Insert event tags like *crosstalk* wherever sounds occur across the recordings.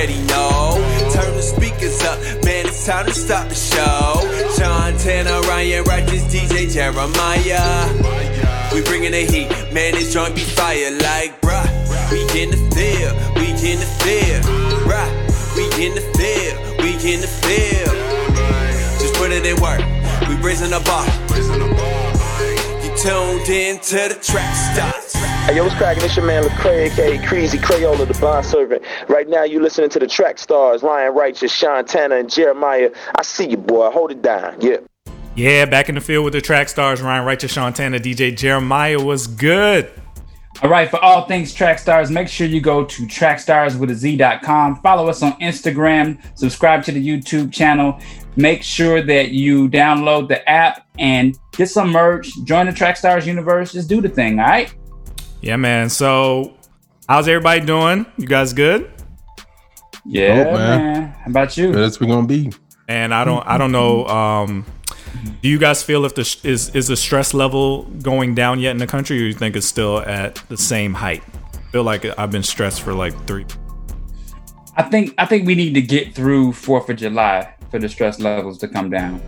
already know. Turn the speakers up, man, it's time to stop the show. Sean Tanner, Ryan Righteous, DJ Jeremiah. We bringing the heat, man, this joint be fire like, bruh. We in the field, we in the field, bruh. We in the field, we in the field. Just put it in work, we raising the bar. You tuned in to the track stars. Hey, yo, what's cracking? It's your man Lecrae, aka Crazy Crayola, the bond servant. Right now, you listening to the track stars, Ryan Righteous, Sean Tanner, and Jeremiah. I see you, boy. Hold it down. Yeah. Yeah, back in the field with the track stars, Ryan Righteous, Sean Tanner, DJ Jeremiah was good. All right, for all things track stars, make sure you go to trackstarswithaz.com. Follow us on Instagram, subscribe to the YouTube channel. Make sure that you download the app and get some merch. Join the Track Stars universe. Just do the thing, all right? Yeah, man. So, how's everybody doing? You guys good? Yeah, Oh, man. man. How about you? That's we're gonna be. And I don't, I don't know. Um, do you guys feel if the sh- is is the stress level going down yet in the country, or you think it's still at the same height? I feel like I've been stressed for like three. I think I think we need to get through Fourth of July for the stress levels to come down.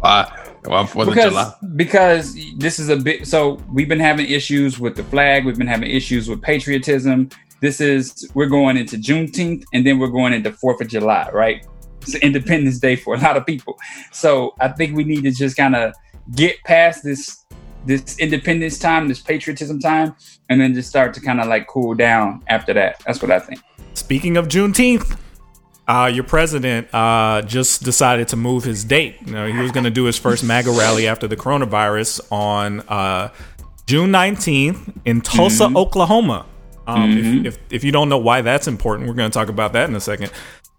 Why? Why Fourth of because July? because this is a bit so we've been having issues with the flag. We've been having issues with patriotism. This is we're going into juneteenth and then we're going into fourth of july right? It's independence day for a lot of people. So i think we need to just kind of get past this this independence time this patriotism time and then just start to kind of like cool down after that. That's what i think. Speaking of Juneteenth, uh, your president uh, just decided to move his date. You know, he was going to do his first MAGA rally after the coronavirus on uh, June 19th in Tulsa, Oklahoma. Um, if, if, if you don't know why that's important, we're going to talk about that in a second.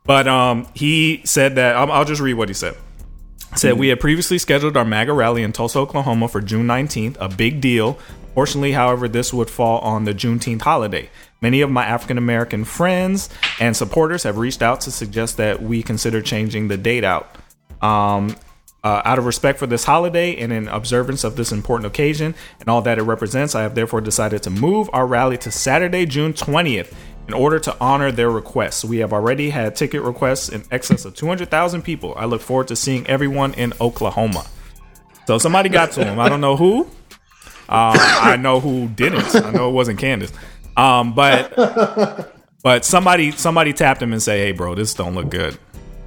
But um, he said that I'll, I'll just read what he said. Said we had previously scheduled our MAGA rally in Tulsa, Oklahoma for June 19th, a big deal. Fortunately, however, this would fall on the Juneteenth holiday. Many of my African American friends and supporters have reached out to suggest that we consider changing the date out. Um, uh, out of respect for this holiday and in observance of this important occasion and all that it represents, I have therefore decided to move our rally to Saturday, June 20th in order to honor their requests. We have already had ticket requests in excess of 200,000 people. I look forward to seeing everyone in Oklahoma. So somebody got to him. I don't know who. Uh, I know who didn't. I know it wasn't Candace. Um, but but somebody somebody tapped him and say, "Hey, bro, this don't look good.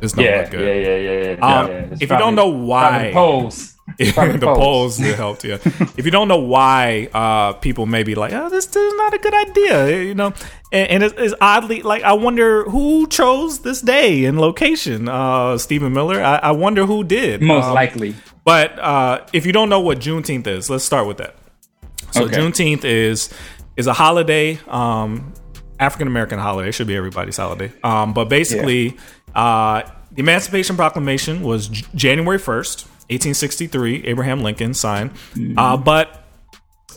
This don't yeah look yeah good." yeah yeah, yeah, Um, yeah. If you don't know why- probably the polls *laughs* the polls that helped you. If you don't know why uh, people may be like, "Oh, this, this is not a good idea," you know, and, and it's, it's oddly like I wonder who chose this day and location. Uh, Stephen Miller. I, I wonder who did. most Um, likely But uh, if you don't know what Juneteenth is, let's start with that. So Okay. Juneteenth is is a holiday, um, African American holiday. It should be everybody's holiday. Um, but basically, uh, the Emancipation Proclamation was J- January first, eighteen sixty three. Abraham Lincoln signed, uh, but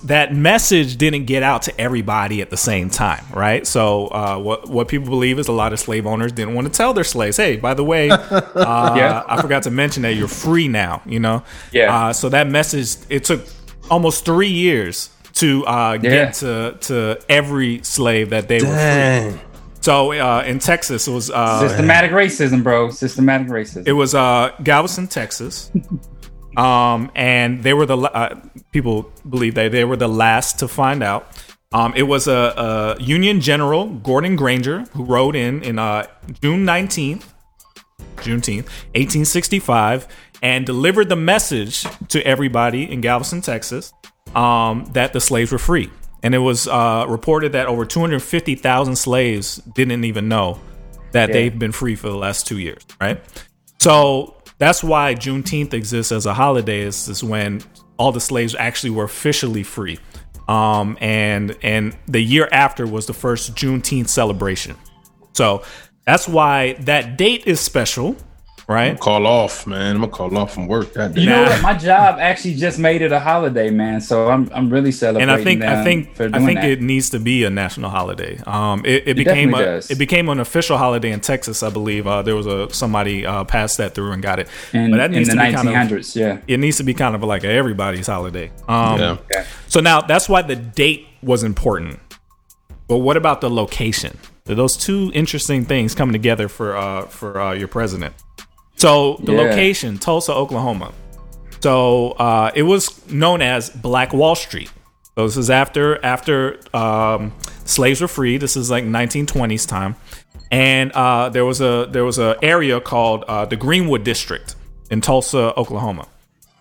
that message didn't get out to everybody at the same time, right? So uh, what what people believe is a lot of slave owners didn't want to tell their slaves, "Hey, by the way, *laughs* uh, Yeah. I forgot to mention that you're free now." You know, Yeah. Uh, so that message it took almost three years to uh, Yeah. get to to every slave that they were free. So uh, in Texas, it was uh, systematic racism bro systematic racism it was uh, Galveston, Texas. *laughs* Um, and they were the uh, people believe that they were the last to find out. Um, it was a, a Union General Gordon Granger who rode in in uh, June nineteenth, Juneteenth, eighteen sixty five, and delivered the message to everybody in Galveston, Texas, um, that the slaves were free. And it was uh, reported that over two hundred fifty thousand slaves didn't even know that they've been free for the last two years, right? So that's why Juneteenth exists as a holiday. Is, is when all the slaves actually were officially free, um, and and the year after was the first Juneteenth celebration. So that's why that date is special, right? Call off, man. I'm gonna call off from work that day. you know what my job actually just made it a holiday man so i'm, I'm really celebrating. And celebrating I think I think I think that. it needs to be a national holiday. Um, it, it became definitely a, does. it became an official holiday in Texas, I believe. Uh, there was a somebody uh, passed that through and got it. in, but that in needs the to be kind of 1900s yeah it needs to be kind of like a everybody's holiday. Um, Yeah. Okay. So now that's why the date was important. But what about the location? Those two interesting things coming together for uh, for uh, your president. So the Yeah. location, Tulsa, Oklahoma. So uh, it was known as Black Wall Street. So this is after after um, slaves were freed. This is like 1920s time, and uh, there was a there was a area called uh, the Greenwood District in Tulsa, Oklahoma,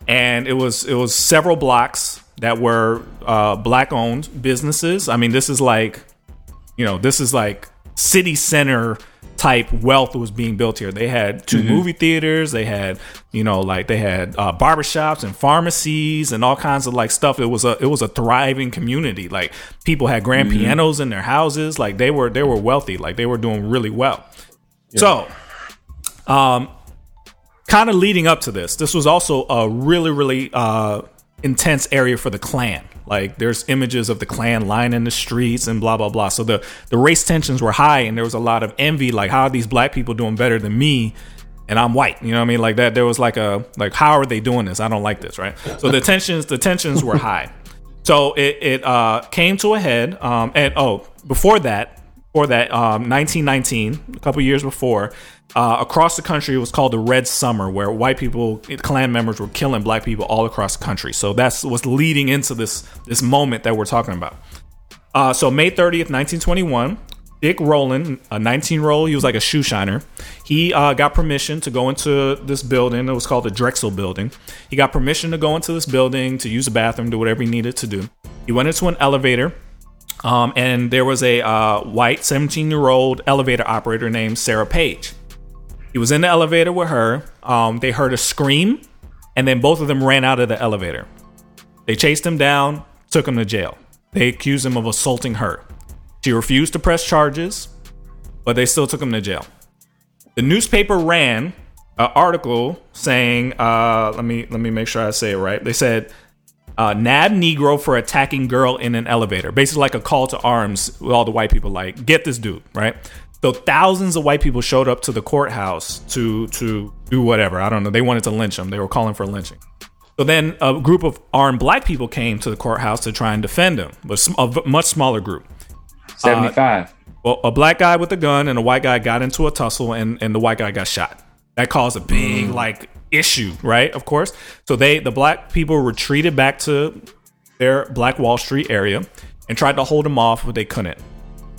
and it was it was several blocks that were uh, black owned businesses. I mean, this is like you know, this is like city center type wealth was being built here. They had 2 movie theaters, they had, you know, like they had uh, barbershops and pharmacies and all kinds of like stuff. It was a it was a thriving community. Like people had grand pianos in their houses. Like they were they were wealthy. Like they were doing really well. So, um, kind of leading up to this, this was also a really really uh intense area for the Klan. Like there's images of the Klan lining the streets and blah blah blah. So the the race tensions were high and there was a lot of envy. Like how are these black people doing better than me? And I'm white, you know what I mean? Like that. There was like a like, how are they doing this? I don't like this, right? So the tensions, the tensions were high. So it it uh, came to a head. Um, and oh, before that, before that, um, 1919, a couple years before, uh, across the country, it was called the Red Summer, where white people, Klan members, were killing black people all across the country. So that's what's leading into this this moment that we're talking about. Uh, so May 30th, 1921, Dick Rowland, a 19 year old, he was like a shoe shiner. He uh, got permission to go into this building. It was called the Drexel Building. He got permission to go into this building to use the bathroom, do whatever he needed to do. He went into an elevator. Um, and there was a uh, white 17 year old elevator operator named Sarah Page. He was in the elevator with her. Um, they heard a scream, and then both of them ran out of the elevator. They chased him down, took him to jail. They accused him of assaulting her. She refused to press charges, but they still took him to jail. The newspaper ran an article saying, uh, "Let me let me make sure I say it right." They said, uh, "Nab Negro for attacking girl in an elevator." Basically, like a call to arms with all the white people, like, "Get this dude!" Right? So thousands of white people showed up to the courthouse to to do whatever. I don't know. They wanted to lynch him. They were calling for lynching. So then a group of armed black people came to the courthouse to try and defend him, but a much smaller group. Uh, 75. Well, a black guy with a gun and a white guy got into a tussle, and, and the white guy got shot. That caused a big mm. like issue, right? Of course. So they the black people retreated back to their Black Wall Street area and tried to hold them off, but they couldn't.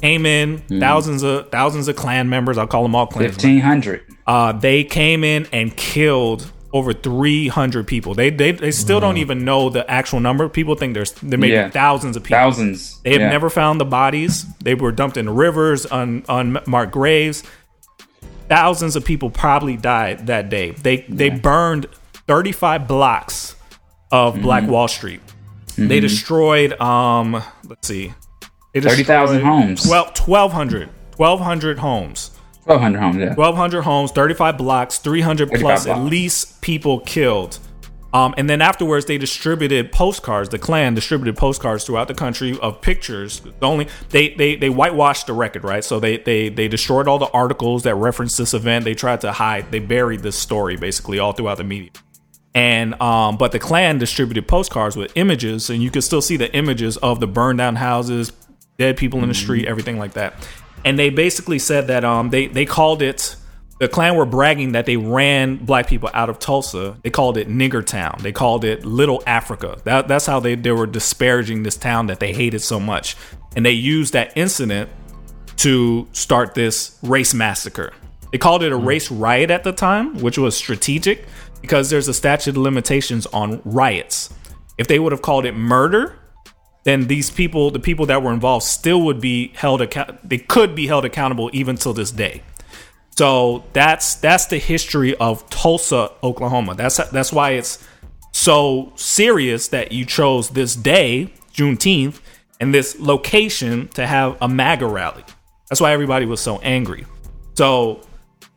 Came in thousands of thousands of clan members. I'll call them all Klan. 1500. Uh, they came in and killed over 300 people. They they, they still don't even know the actual number. People think there's there may Yeah. be thousands of people. Thousands. They have Yeah. never found the bodies. They were dumped in rivers, on un, unmarked graves. Thousands of people probably died that day. They they burned 35 blocks of Mm-hmm. Black Wall Street. They destroyed um let's see. They 30,000 homes. 12 1200 1200 homes. 1200 homes. Yeah. 1200 homes, 35 blocks, 300 35 plus at blocks. least people killed. Um, and then afterwards, they distributed postcards. The Klan distributed postcards throughout the country of pictures. The only they they they whitewashed the record, right? So they they they destroyed all the articles that referenced this event. They tried to hide. They buried this story basically all throughout the media. And um, but the Klan distributed postcards with images, and you could still see the images of the burned down houses, dead people in the street, everything like that. And they basically said that um, they they called it the Klan were bragging that they ran black people out of Tulsa. They called it Nigger Town. They called it Little Africa. That, that's how they, they were disparaging this town that they hated so much. And they used that incident to start this race massacre. They called it a race riot at the time, which was strategic because there's a statute of limitations on riots. If they would have called it murder, then these people, the people that were involved, still would be held account. They could be held accountable even till this day. So that's that's the history of Tulsa, Oklahoma. That's that's why it's so serious that you chose this day, Juneteenth, and this location to have a MAGA rally. That's why everybody was so angry. So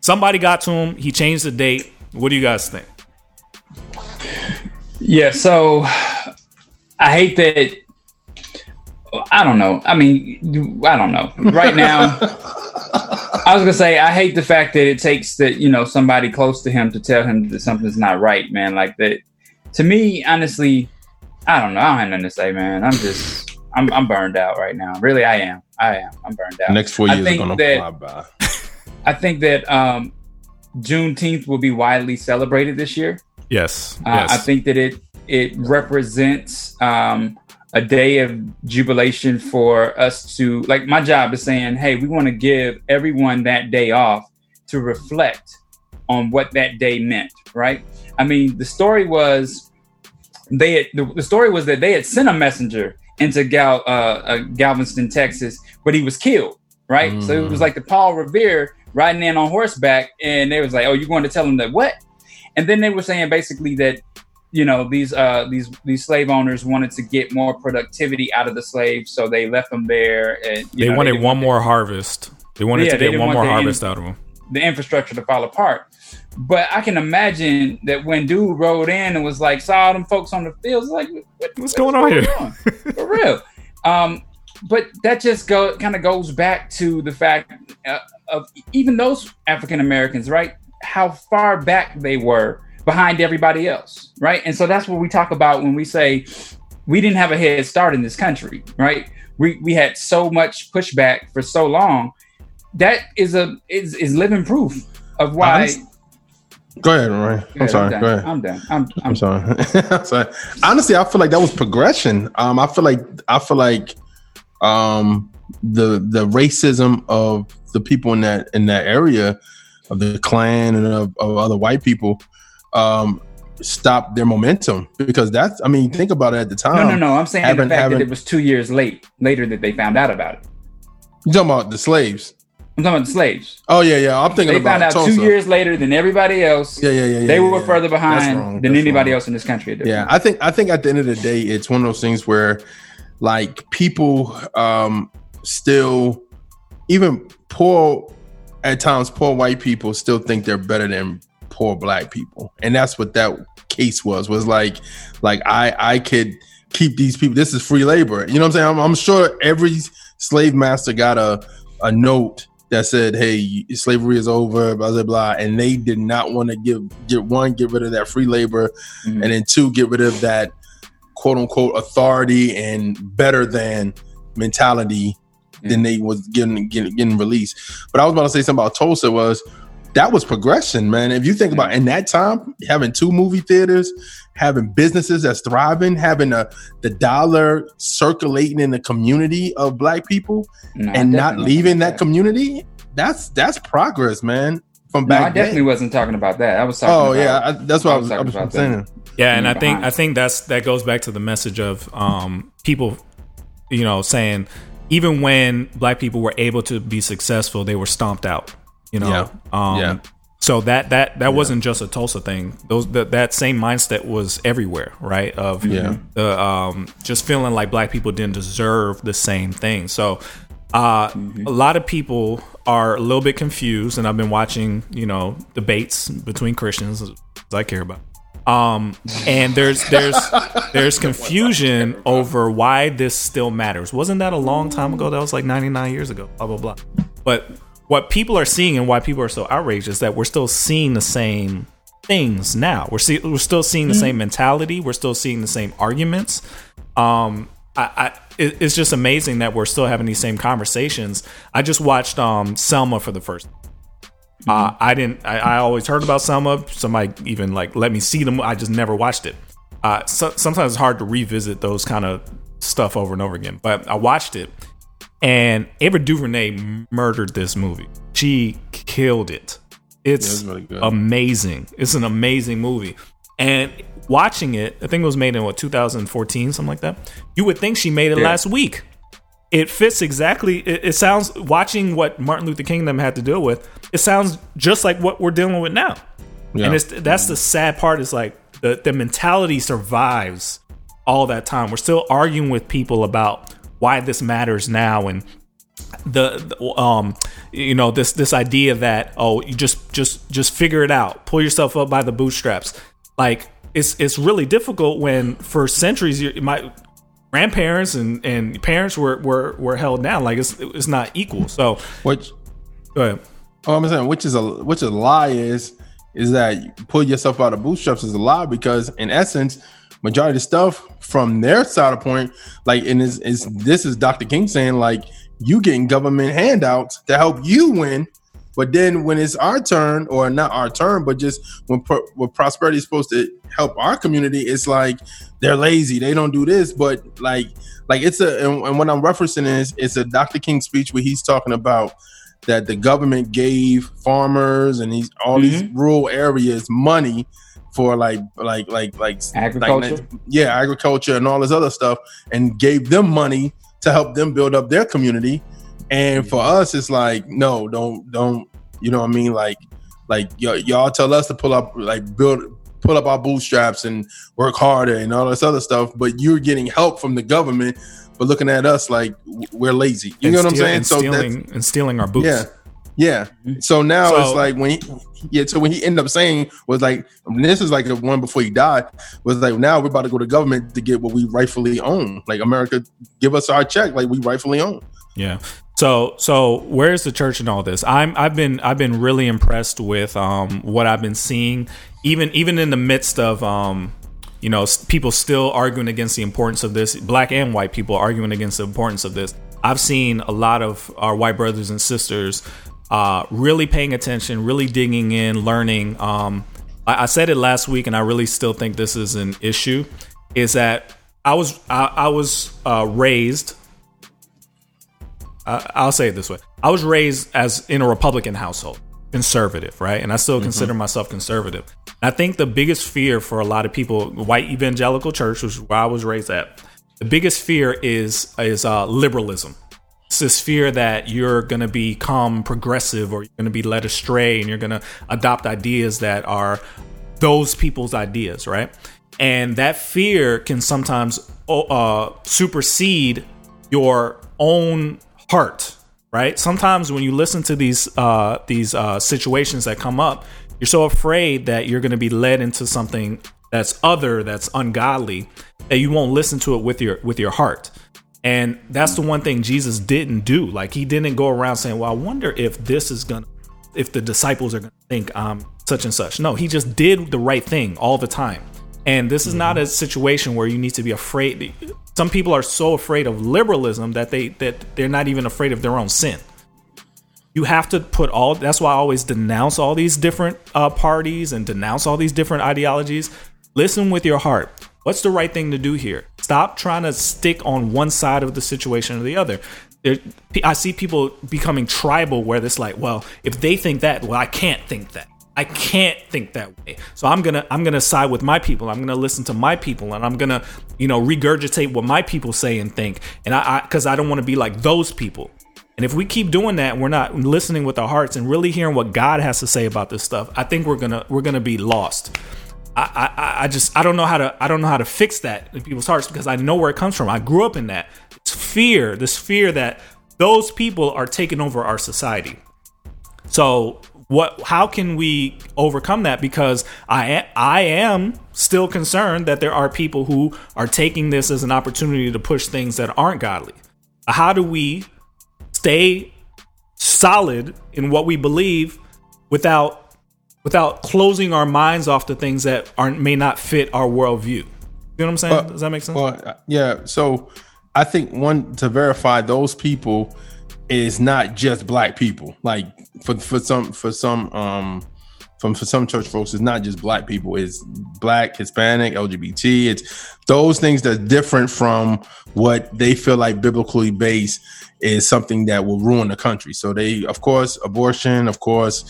somebody got to him. He changed the date. What do you guys think? Yeah, so I hate that. I don't know. I mean, I don't know. Right now, *laughs* I was gonna say I hate the fact that it takes that you know somebody close to him to tell him that something's not right, man. Like that. To me, honestly, I don't know. I don't have nothing to say, man. I'm just I'm I'm burned out right now. Really, I am. I am. I'm burned out. Next four years are think gonna that- fly by. *laughs* I think that um, Juneteenth will be widely celebrated this year. Yes. Uh, yes. I think that it it represents um, a day of jubilation for us to like. My job is saying, hey, we want to give everyone that day off to reflect on what that day meant. Right? I mean, the story was they had, the, the story was that they had sent a messenger into Gal uh, uh, Galveston, Texas, but he was killed. Right? So it was Mm. like the Paul Revere riding in on horseback, and they was like, "Oh, you're going to tell him that what?" And then they were saying basically that you know these uh these these slave owners wanted to get more productivity out of the slaves, so they left them there. And they know, wanted didn't one more harvest. They wanted Yeah, to they get one more harvest out of them. the, infrastructure to fall apart. But I can imagine that when dude rode in and was like saw them folks on the fields, like what, What's going on here? on? *laughs* For real. Um, but that just go kind of goes back to the fact uh, of even those African Americans, right? How far back they were behind everybody else, right? And so that's what we talk about when we say we didn't have a head start in this country, right? We we had so much pushback for so long. That is a is is living proof of why. Honest- Go ahead, Ryan. I'm sorry. done. Go ahead. I'm done. I'm, I'm I'm sorry. *laughs* I'm sorry. Honestly, I feel like that was progression. Um, I feel like I feel like um the the racism of the people in that in that area of the Klan and of, of other white people um stopped their momentum because that's I mean think about it at the time. No, no, no. I'm saying the fact haven't- that it was two years late, later that they found out about it. You talking about the slaves? I'm talking about the slaves. Oh yeah, yeah. I'm thinking They about found out Tulsa. two years later than everybody else. Yeah, yeah, yeah. they yeah, were yeah. further behind than That's anybody wrong. else in this country. At Yeah. I think I think at the end of the day, it's one of those things where like people um still even poor at times poor white people still think they're better than poor black people. And that's what that case was was like like I I could keep these people this is free labor. You know what I'm saying? I'm, I'm sure every slave master got a a note that said, "Hey, slavery is over," blah blah blah, and they did not want to give get one get rid of that free labor, Mhm. and then two get rid of that quote unquote authority and better than mentality than they was getting, getting getting released. But I was about to say something about Tulsa was that was progression, man. If you think about in that time, having two movie theaters, having businesses that's thriving, having a the dollar circulating in the community of black people, No, and not leaving wasn't that community, that's that's progress, man. From No, I definitely then. wasn't talking about that. I was talking. Oh about, yeah, I, that's what I I was, was I talking was about saying. Yeah, and I think behind. I think that's that goes back to the message of um, people, you know, saying even when black people were able to be successful, they were stomped out. You know, Yeah. um, Yeah. So that that that wasn't just a Tulsa thing. Those that that same mindset was everywhere, right? Of Yeah. the um, just feeling like black people didn't deserve the same thing. So uh, a lot of people are a little bit confused, and I've been watching, you know, debates between Christians, I care about. Um, and there's there's *laughs* there's confusion over why this still matters. Wasn't that a long time ago? That was like 99 years ago. Blah blah blah. But what people are seeing and why people are so outraged is that we're still seeing the same things now. We're see, we're still seeing the same mentality. We're still seeing the same arguments. Um, I, I it, it's just amazing that we're still having these same conversations. I just watched um Selma for the first. Uh, I didn't. I, I always heard about Selma. Somebody even like let me see them. I just never watched it. Uh, so, sometimes it's hard to revisit those kind of stuff over and over again. But I watched it, and Ava DuVernay murdered this movie. She killed it. It's Yeah, really amazing. It's an amazing movie. And watching it, I think it was made in what 2014, something like that. You would think she made it Yeah. last week. It fits exactly. It, it sounds watching what Martin Luther King them had to deal with. It sounds just like what we're dealing with now. Yeah. And it's that's the sad part. Is like the the mentality survives all that time. We're still arguing with people about why this matters now and the, um you know this this idea that oh you just just just figure it out. Pull yourself up by the bootstraps. Like it's it's really difficult when for centuries you, my grandparents and and parents were were were held down. Like it's it's not equal. So Which go ahead. Oh, I'm saying which is a which a lie is is that you pull yourself out of bootstraps is a lie because in essence majority of stuff from their side of point, like, and is is this is Dr. King saying like you getting government handouts to help you win, but then when it's our turn, or not our turn, but just when pro- when prosperity is supposed to help our community, it's like they're lazy. They don't do this, but like like it's a and, and what I'm referencing is it's a Dr. King speech where he's talking about that the government gave farmers and these all these mm-hmm. rural areas money for like like like like Agriculture? like, yeah agriculture and all this other stuff and gave them money to help them build up their community and for us it's like no don't don't you know what i mean like like y- y'all tell us to pull up like build pull up our bootstraps and work harder and all this other stuff but you're getting help from the government but looking at us like we're lazy you And know what i'm saying And so stealing and stealing our boots. yeah. Yeah. So now So- it's like when he yeah, so when he ended up saying was like this is like the one before he died, was like now we're about to go to government to get what we rightfully own. Like America give us our check like we rightfully own. Yeah. So so where's the church in all this? I'm I've been I've been really impressed with um what I've been seeing even even in the midst of um you know people still arguing against the importance of this black and white people arguing against the importance of this. I've seen a lot of our white brothers and sisters uh really paying attention, really digging in, learning um I, I said it last week and I really still think this is an issue is that I was I, I was uh, raised uh, I'll say it this way. I was raised as in a Republican household, conservative, right? And I still consider myself conservative. I think the biggest fear for a lot of people, white evangelical church, which is where I was raised at, the biggest fear is is uh, liberalism. This fear that you're going to become progressive or you're going to be led astray and you're going to adopt ideas that are those people's ideas, right? And that fear can sometimes uh, supersede your own heart, right? Sometimes when you listen to these uh, these uh, situations that come up, you're so afraid that you're going to be led into something that's other, that's ungodly, that you won't listen to it with your with your heart. And that's the one thing Jesus didn't do. Like he didn't go around saying, "Well, I wonder if this is gonna, if the disciples are gonna think I'm such and such." No, he just did the right thing all the time. And this is not a situation where you need to be afraid. Some people are so afraid of liberalism that they that they're not even afraid of their own sin. You have to put all. That's why I always denounce all these different uh, parties and denounce all these different ideologies. Listen with your heart. What's the right thing to do here? Stop trying to stick on one side of the situation or the other. There, I see people becoming tribal where it's like, well, if they think that, well, I can't think that. I can't think that way. So I'm gonna I'm gonna side with my people. I'm gonna listen to my people, and I'm gonna you know regurgitate what my people say and think. And I because I, don't want to be like those people. And if we keep doing that, we're not listening with our hearts and really hearing what God has to say about this stuff. I think we're gonna we're gonna be lost. I, I, I just I don't know how to I don't know how to fix that in people's hearts because I know where it comes from. I grew up in that. It's fear, this fear that those people are taking over our society. So what how can we overcome that because I I am still concerned that there are people who are taking this as an opportunity to push things that aren't godly. How do we stay solid in what we believe without without closing our minds off to things that aren't may not fit our worldview? You know what I'm saying? Well- Does that make sense? Well, uh, yeah. So I think one to verify those people is not just black people. Like for for some for some um from for some church folks, it's not just black people. It's black, Hispanic, LGBT. It's those things that's different from what they feel like biblically based is something that will ruin the country. So they, of course, abortion, of course,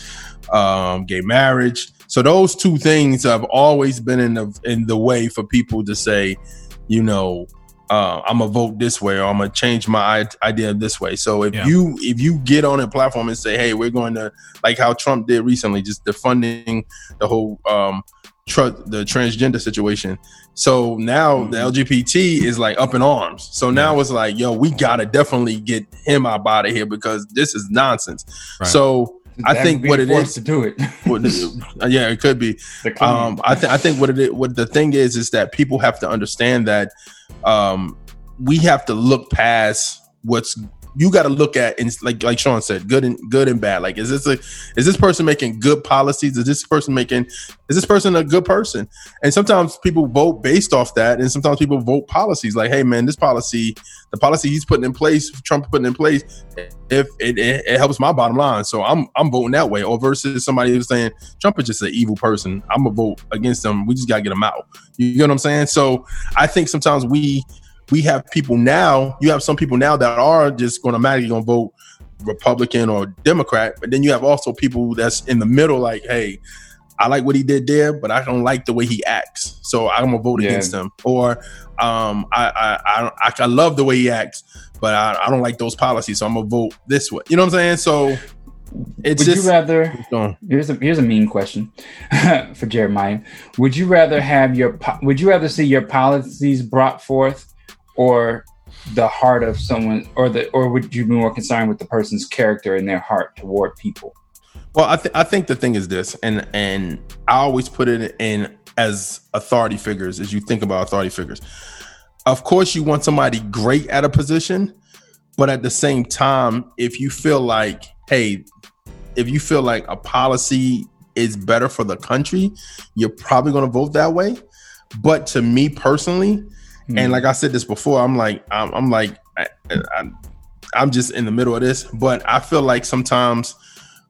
um, gay marriage. So those two things have always been in the in the way for people to say, you know, uh, I'm gonna vote this way or I'm gonna change my i- idea this way. So if Yeah. you if you get on a platform and say, hey, we're going to like how Trump did recently, just defunding the whole um tr- the transgender situation. So now the LGBT is like up in arms. So now it's like, yo, we gotta definitely get him out out of here because this is nonsense. Right. So I That think what it is to do it. *laughs* what yeah, it could be. *laughs* Um, I, th- I think what it is, what the thing is is that people have to understand that um, we have to look past what's you got to look at and like like Sean said, good and good and bad. Like, is this a is this person making good policies? Is this person making is this person a good person? And sometimes people vote based off that, and sometimes people vote policies. Like, hey man, this policy, the policy he's putting in place, Trump putting in place, if it, it, it helps my bottom line, so I'm I'm voting that way. Or versus somebody who's saying Trump is just an evil person, I'm gonna vote against them. We just gotta get him out. You know what I'm saying? So I think sometimes we we have people now, you have some people now that are just going to automatically going to vote Republican or Democrat, but then you have also people that's in the middle, like, hey, I like what he did there, but I don't like the way he acts, so I'm gonna vote yeah. against him. Or um, I, I, I I love the way he acts, but I, I don't like those policies, so I'm gonna vote this way. You know what I'm saying? So it's would just, you rather here's a here's a mean question *laughs* for Jeremiah. Would you rather have your would you rather see your policies brought forth or the heart of someone or the or would you be more concerned with the person's character and their heart toward people? Well i, th- I think the thing is this and and i always put it in as authority figures as you think about authority figures. Of course you want somebody great at a position but at the same time if you feel like hey if you feel like a policy is better for the country you're probably going to vote that way. But to me personally Mm-hmm. And like I said this before, I'm like, I'm, I'm like, I, I, I'm just in the middle of this, but I feel like sometimes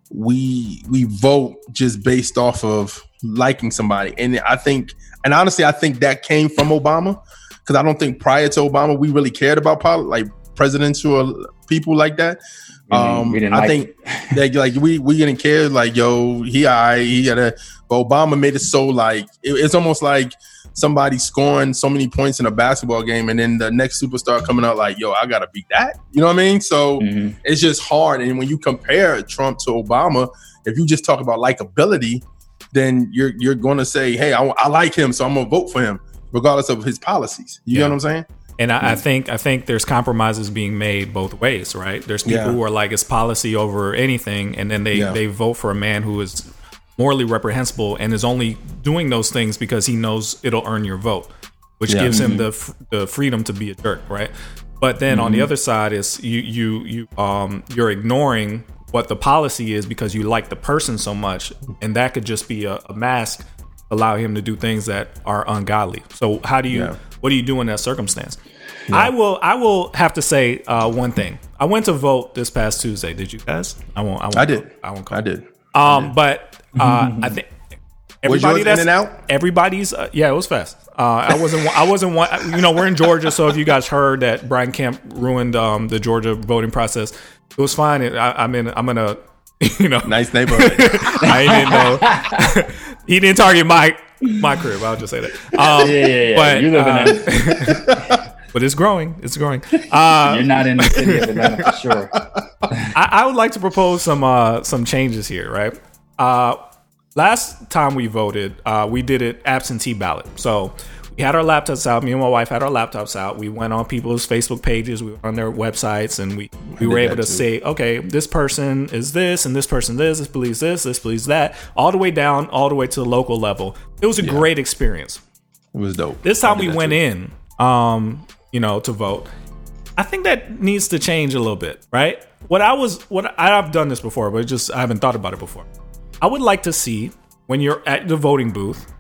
we we vote just based off of liking somebody, and I think, and honestly, I think that came from Obama because I don't think prior to Obama we really cared about poli- like presidential people like that. Um, I like think that like we we didn't care like yo he I he got a but Obama made it so like it, it's almost like somebody scoring so many points in a basketball game and then the next superstar coming out like, yo, I gotta beat that. You know what I mean? So mm-hmm. it's just hard. And when you compare Trump to Obama, if you just talk about likability, then you're you're gonna say, hey, I, I like him, so I'm gonna vote for him, regardless of his policies. You yeah. know what I'm saying? And I, I, think I think there's compromises being made both ways, right? There's people yeah. who are like it's policy over anything, and then they yeah. they vote for a man who is morally reprehensible and is only doing those things because he knows it'll earn your vote, which yeah. gives him mm-hmm. the the freedom to be a jerk, right? But then mm-hmm. on the mm-hmm. other side is you you you um you're ignoring what the policy is because you like the person so much, and that could just be a, a mask allow him to do things that are ungodly. So how do you yeah. what do you do in that circumstance? Yeah. I will I will have to say uh, one thing. I went to vote this past Tuesday. Did you guys? I won't. I, won't I did. I won't. Call. I did. Um, I did. but uh, I think everybody that's in and out. Everybody's uh, yeah, it was fast. Uh, I wasn't. I wasn't one. You know, we're in Georgia, so if you guys heard that Brian Kemp ruined um, the Georgia voting process, it was fine. I, am in. I'm in a. *laughs* You know, nice neighborhood. *laughs* I didn't know. *laughs* he didn't target my my crib. I'll just say that. Um, yeah, yeah, yeah. But, you live in uh, but it's growing. It's growing. Uh, You're not in the city of Atlanta for sure. I, I, would like to propose some uh, some changes here, right? Uh, last time we voted, uh, we did it absentee ballot. So we had our laptops out. Me and my wife had our laptops out. We went on people's Facebook pages, we went on their websites, and we, we were able to too. say, okay, this person is this, and this person this, this believes this, this believes that, all the way down, all the way to the local level. It was a yeah. great experience. It was dope. This time we went too. in, um, you know, to vote. I think that needs to change a little bit, right? What I was, what I've done this before, but just I haven't thought about it before. I would like to see when you're at the voting booth,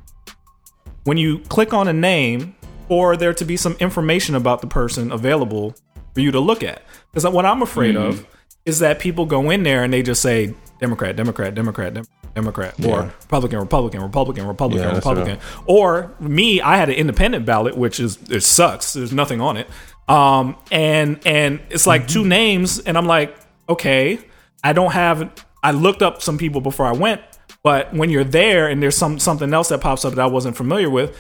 when you click on a name, for there to be some information about the person available for you to look at. Because what I'm afraid mm-hmm. of is that people go in there and they just say Democrat, Democrat, Democrat, Democrat, yeah. or Republican, Republican, Republican, Republican, yeah, Republican. Or me, I had an independent ballot, which is it sucks. There's nothing on it. Um, and and it's like mm-hmm. two names, and I'm like, okay, I don't have I looked up some people before I went, but when you're there and there's some something else that pops up that I wasn't familiar with,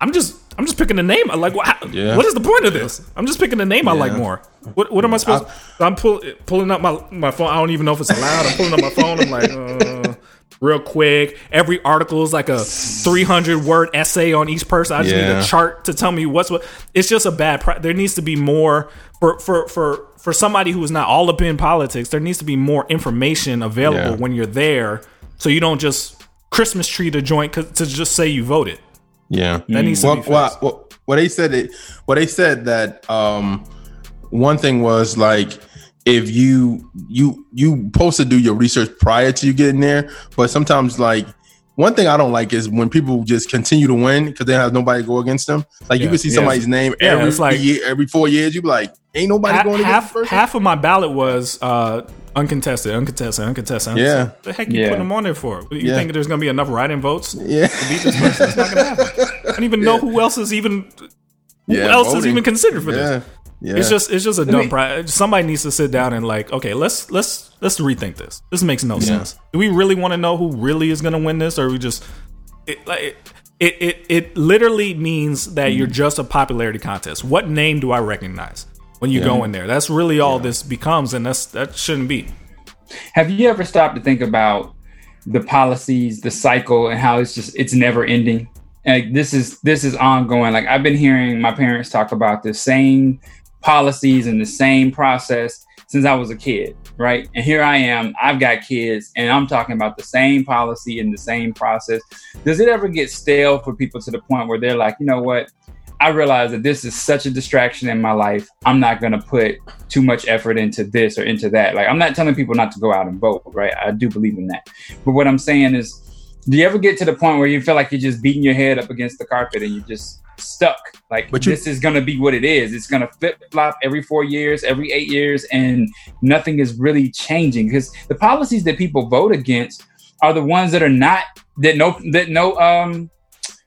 I'm just I'm just picking a name. I like what, yeah. what is the point of this? I'm just picking a name yeah. I like more. What what am I supposed? I, am pull, pulling up my my phone. I don't even know if it's allowed. I'm pulling up my phone. I'm like. Uh, real quick. Every article is like a 300 word essay on each person. I just yeah. need a chart to tell me what's what. It's just a bad. Pra- there needs to be more for for for for somebody who is not all up in politics, there needs to be more information available yeah. when you're there, so you don't just Christmas tree the joint to just say you voted. Yeah, that needs well, to be well, well, well, they said it. what they said that um, one thing was like if you you you supposed to do your research prior to you getting there, but sometimes like one thing I don't like is when people just continue to win because they have nobody go against them. Like you can see yeah. somebody's name Yeah, every it's like- year, every four years. You be like, ain't nobody Ha- going against half this person? half of my ballot was uh, uncontested, uncontested, uncontested. Yeah. What the heck you Yeah. putting them on there for? You Yeah. think there's going to be enough write-in votes Yeah. to beat this person? It's not going to happen. I don't even know *laughs* who else is even who Yeah, else is even considered for this. Yeah. Yeah. It's just it's just a dumb. me- Pri- somebody needs to sit down and like, okay, let's let's let's rethink this. This makes no sense. Do we really want to know who really is going to win this, or we just it like it it it literally means that you're just a popularity contest. What name do I recognize when you go in there? That's really all this becomes, and that's that shouldn't be. Have you ever stopped to think about the policies, the cycle, and how it's just it's never ending? Like this is this is ongoing. Like I've been hearing my parents talk about the same policies and the same process since I was a kid, right? And here I am, I've got kids, and I'm talking about the same policy and the same process. Does it ever get stale for people to the point where they're like, you know what? I realize that this is such a distraction in my life. I'm not going to put too much effort into this or into that. Like, I'm not telling people not to go out and vote, right? I do believe in that. But what I'm saying is, do you ever get to the point where you feel like you're just beating your head up against the carpet and you're just stuck? Like, But you- this is going to be what it is. It's going to flip flop every four years, every eight years, and nothing is really changing because the policies that people vote against are the ones that are not that no that no um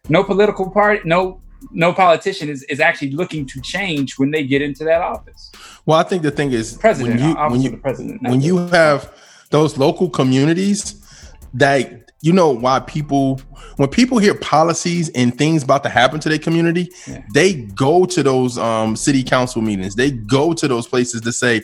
no political party no no politician is, is actually looking to change when they get into that office. Well, I think the thing is President, when you when you the president. when you have those local communities that you know why people when people hear policies and things about to happen to their community Yeah. they go to those um city council meetings they go to those places to say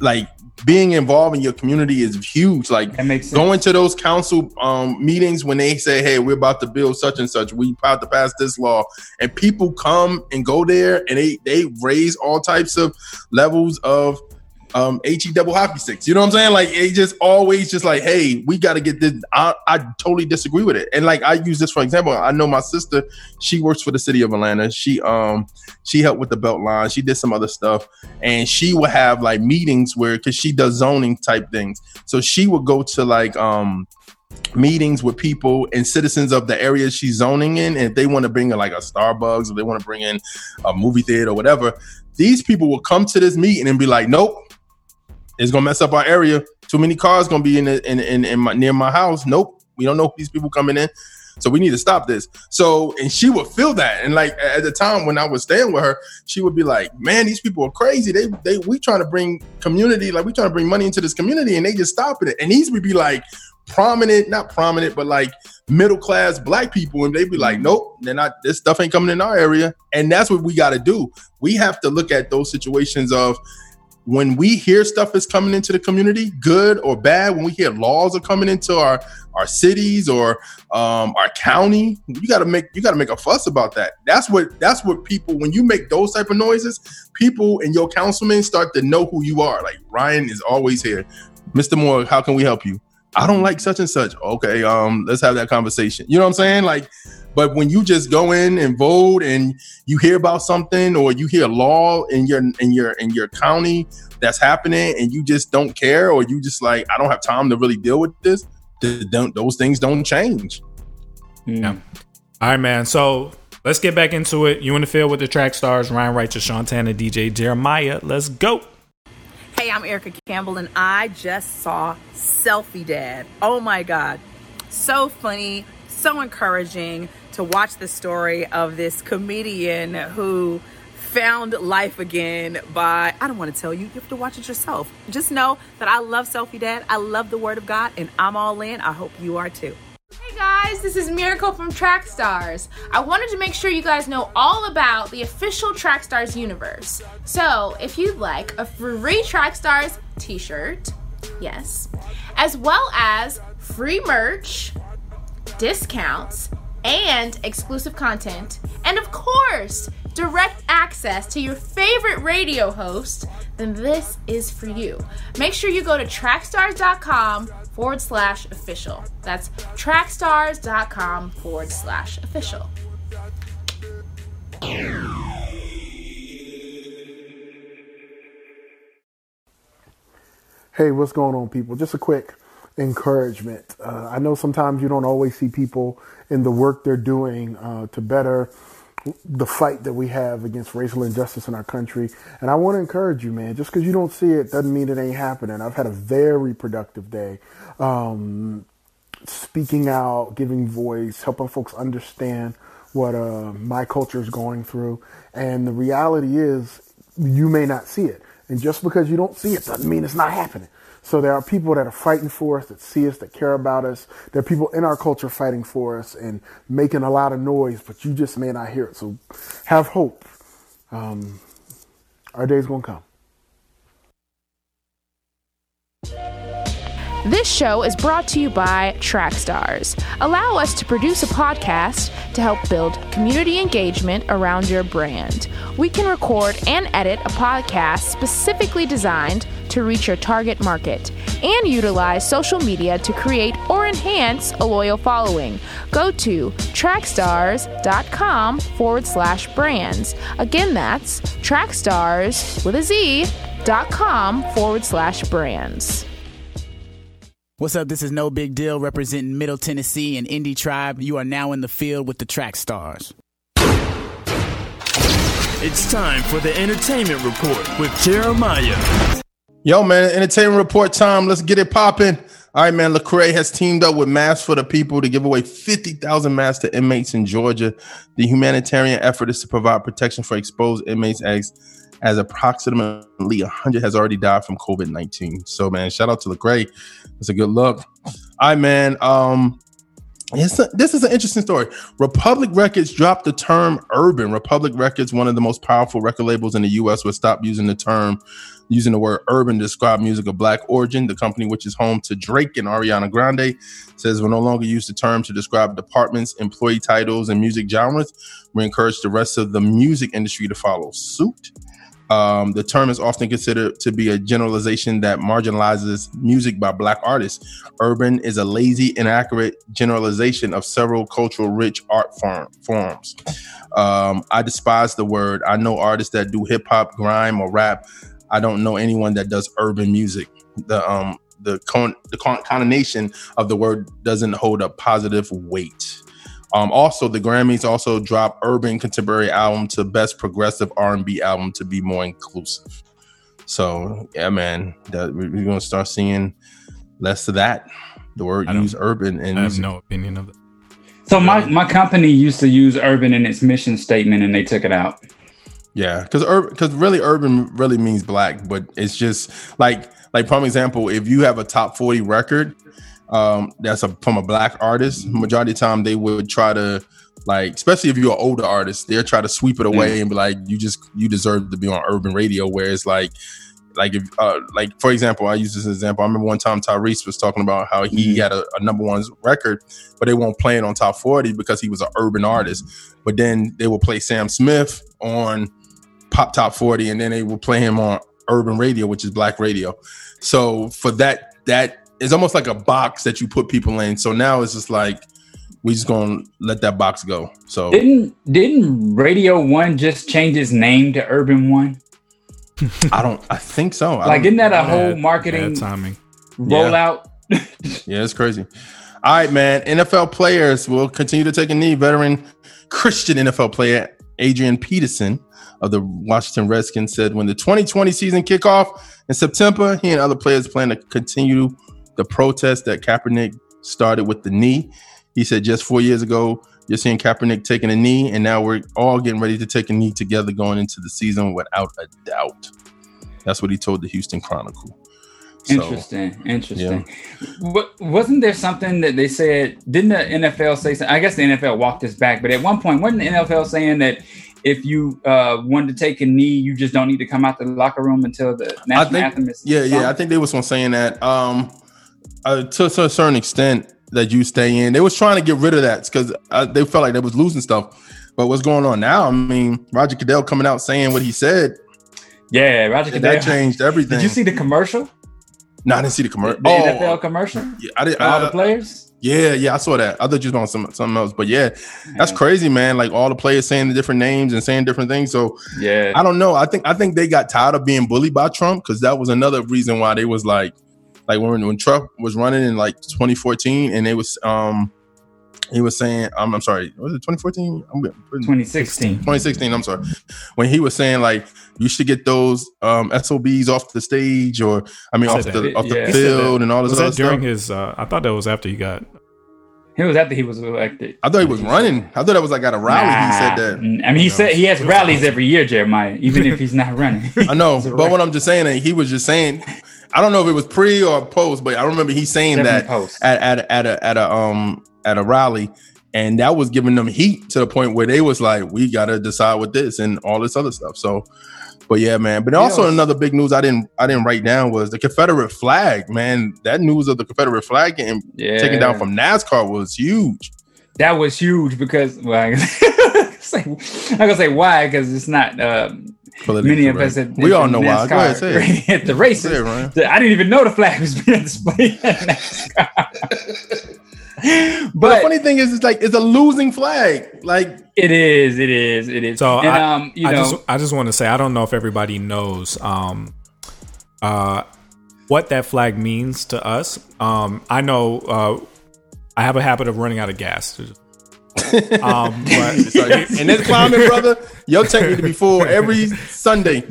like being involved in your community is huge like going to those council um, meetings when they say, "Hey, we're about to build such and such. We about to pass this law," and people come and go there, and they they raise all types of levels of um, he double hockey sticks. You know what I'm saying? Like it just always just like, "Hey, we got to get this." I, I totally disagree with it, and like I use this for example. I know my sister; she works for the city of Atlanta. She um she helped with the belt line. She did some other stuff, and she would have like meetings where because she does zoning type things so she would go to like um meetings with people and citizens of the area she's zoning in, and if they want to bring in like a Starbucks or they want to bring in a movie theater or whatever, these people will come to this meeting and be like, "Nope, it's gonna mess up our area. Too many cars gonna be in the, in in, in my, near my house. Nope, we don't know these people coming in." So we need to stop this. So and she would feel that, and like at the time when I was staying with her, she would be like, "Man, these people are crazy. They they we trying to bring community, like we trying to bring money into this community, and they just stopping it." And these would be like prominent, not prominent, but like middle class black people, and they'd be like, mm-hmm. "Nope, they're not. This stuff ain't coming in our area." And that's what we got to do. We have to look at those situations of when we hear stuff is coming into the community, good or bad. When we hear laws are coming into our our cities or um, our county, you got to make you got to make a fuss about that. That's what that's what people when you make those type of noises, people and your councilmen start to know who you are. Like Ryan is always here, Mr. Moore. How can we help you? I don't like such and such. Okay, um, let's have that conversation. You know what I'm saying? Like, but when you just go in and vote and you hear about something or you hear law in your in your in your county that's happening and you just don't care or you just like I don't have time to really deal with this, th- don't, those things don't change. Yeah. All right, man. So let's get back into it. You in the field with the track stars, Ryan Righteous, Sean Tanner, DJ Jeremiah. Let's go. Hey, I'm Erica Campbell, and I just saw Selfie Dad. Oh my God. So funny, so encouraging to watch the story of this comedian who found life again by, I don't want to tell you, you have to watch it yourself. Just know that I love Selfie Dad. I love the Word of God, and I'm all in. I hope you are too. Hey guys, this is Miracle from Trackstars. I wanted to make sure you guys know all about the official Trackstars universe. So, if you'd like a free Trackstars t shirt, yes, as well as free merch, discounts, and exclusive content, and of course, direct access to your favorite radio host, then this is for you. Make sure you go to trackstars.com forward slash official. That's trackstars.com forward slash official. Hey, what's going on, people? Just a quick encouragement. Uh, I know sometimes you don't always see people in the work they're doing uh, to better the fight that we have against racial injustice in our country. And I want to encourage you, man. Just because you don't see it doesn't mean it ain't happening. I've had a very productive day. Um, speaking out, giving voice, helping folks understand what uh, my culture is going through. And the reality is, you may not see it. And just because you don't see it doesn't mean it's not happening. So there are people that are fighting for us, that see us, that care about us. There are people in our culture fighting for us and making a lot of noise, but you just may not hear it. So have hope. Um, our day's gonna come. This show is brought to you by Trackstars. Allow us to produce a podcast to help build community engagement around your brand. We can record and edit a podcast specifically designed to reach your target market and utilize social media to create or enhance a loyal following. Go to trackstars.com forward slash brands. Again, that's trackstars with a Z dot com forward slash brands. What's up? This is No Big Deal representing Middle Tennessee and Indie Tribe. You are now in the field with the Track Stars. It's time for the entertainment report with Jeremiah. Yo, man, entertainment report time. Let's get it popping. All right, man. Lecrae has teamed up with Masks for the People to give away 50,000 masks to inmates in Georgia. The humanitarian effort is to provide protection for exposed inmates as, as approximately 100 has already died from COVID 19. So, man, shout out to Lecrae. That's a good look. All right, man. Um, it's a, this is an interesting story. Republic Records dropped the term urban. Republic Records, one of the most powerful record labels in the U.S., would stop using the term, using the word urban to describe music of black origin. The company, which is home to Drake and Ariana Grande, says we'll no longer use the term to describe departments, employee titles, and music genres. We encourage the rest of the music industry to follow suit. Um, the term is often considered to be a generalization that marginalizes music by black artists. Urban is a lazy, inaccurate generalization of several cultural rich art form, forms. Um, I despise the word. I know artists that do hip hop, grime, or rap. I don't know anyone that does urban music. The um, the con- the con- connotation of the word doesn't hold a positive weight. Um, also, the Grammys also dropped Urban Contemporary Album to Best Progressive R&B Album to be more inclusive. So, yeah, man, that we're going to start seeing less of that. The word use urban and I have no opinion of it. So my, my company used to use urban in its mission statement and they took it out. Yeah, because urban, because really urban really means black, but it's just like like prime example, if you have a top forty record, um, that's a from a black artist, majority of the time they would try to like, especially if you're an older artist, they'll try to sweep it away and be like, you just you deserve to be on urban radio. Where it's like, like if uh, like for example, I use this example. I remember one time Tyrese was talking about how he had a, a number one record, but they won't play it on top forty because he was an urban artist. But then they will play Sam Smith on pop top 40 and then they will play him on urban radio which is black radio so for that that is almost like a box that you put people in. So now it's just like we just gonna let that box go. So Didn't didn't Radio One just change its name to Urban One? *laughs* i don't i think so. I Like, isn't that a Bad- whole bad marketing timing. rollout? *laughs* yeah it's crazy. All right man. Nfl players will continue to take a knee. Veteran christian nfl player adrian peterson of the washington redskins said when the 2020 season kick off in september he and other players plan to continue the protest that kaepernick started with the knee he said just four years ago you're seeing kaepernick taking a knee and now we're all getting ready to take a knee together going into the season without a doubt that's what he told the houston chronicle So, Interesting. Interesting. Wa- Wasn't there something that they said? Didn't the NFL say? Something? I guess the NFL walked this back, but at one point, wasn't the NFL saying that if you uh, wanted to take a knee, you just don't need to come out the locker room until the national think, anthem is? yeah, yeah. I think they was one saying that. Um, uh, to, to a certain extent, that you stay in. They was trying to get rid of that because uh, they felt like they was losing stuff. But what's going on now? I mean, Roger Goodell coming out saying what he said. Yeah, Roger and Goodell. that changed everything. *laughs* Did you see the commercial? No, I didn't see the commercial. The Oh, NFL commercial? yeah, I did. All I- the players? Yeah, yeah, I saw that. I thought you was on some something else, but yeah, that's crazy, man. Like all the players saying the different names and saying different things. So Yeah. I don't know. I think I think they got tired of being bullied by Trump because that was another reason why they was like, like when when Trump was running in like 2014, and it was um he was saying um, I'm sorry, was it 2014? I'm 2016. 2016. I'm sorry. When he was saying like you should get those um SOBs off the stage or I mean He off said the off the Yeah. He said field and all this was other that during stuff. his? Uh, I thought that was after he got. It was after he was elected. I thought he was running. I thought that was like at a rally. He said that. I mean, he said he has rallies every year, Jeremiah, even if he's not running. *laughs* I know, *laughs* but what I'm just saying, that he was just saying. I don't know if it was pre or post, but I remember he saying Definitely that post. at, at at a at a um at a rally, and that was giving them heat to the point where they was like, we got to decide with this and all this other stuff. So, but yeah, man. But also another big news I didn't I didn't write down was the Confederate flag. Man, that news of the Confederate flag getting Yeah. taken down from NASCAR was huge. That was huge because well, *laughs* I say, I'm gonna say why because it's not. Um, Politically many of correct. us at, We all the know why. Go ahead, say it. At *laughs* the races. Say it, I didn't even know the flag was being *laughs* displayed at But, *laughs* but the funny thing is, it's like it's a losing flag. Like it is, it is, it is. So and I, um, you I know, just I just want to say I don't know if everybody knows um uh what that flag means to us. Um I know uh I have a habit of running out of gas. Um *laughs* but in this climate, brother, your tank need to be full every Sunday.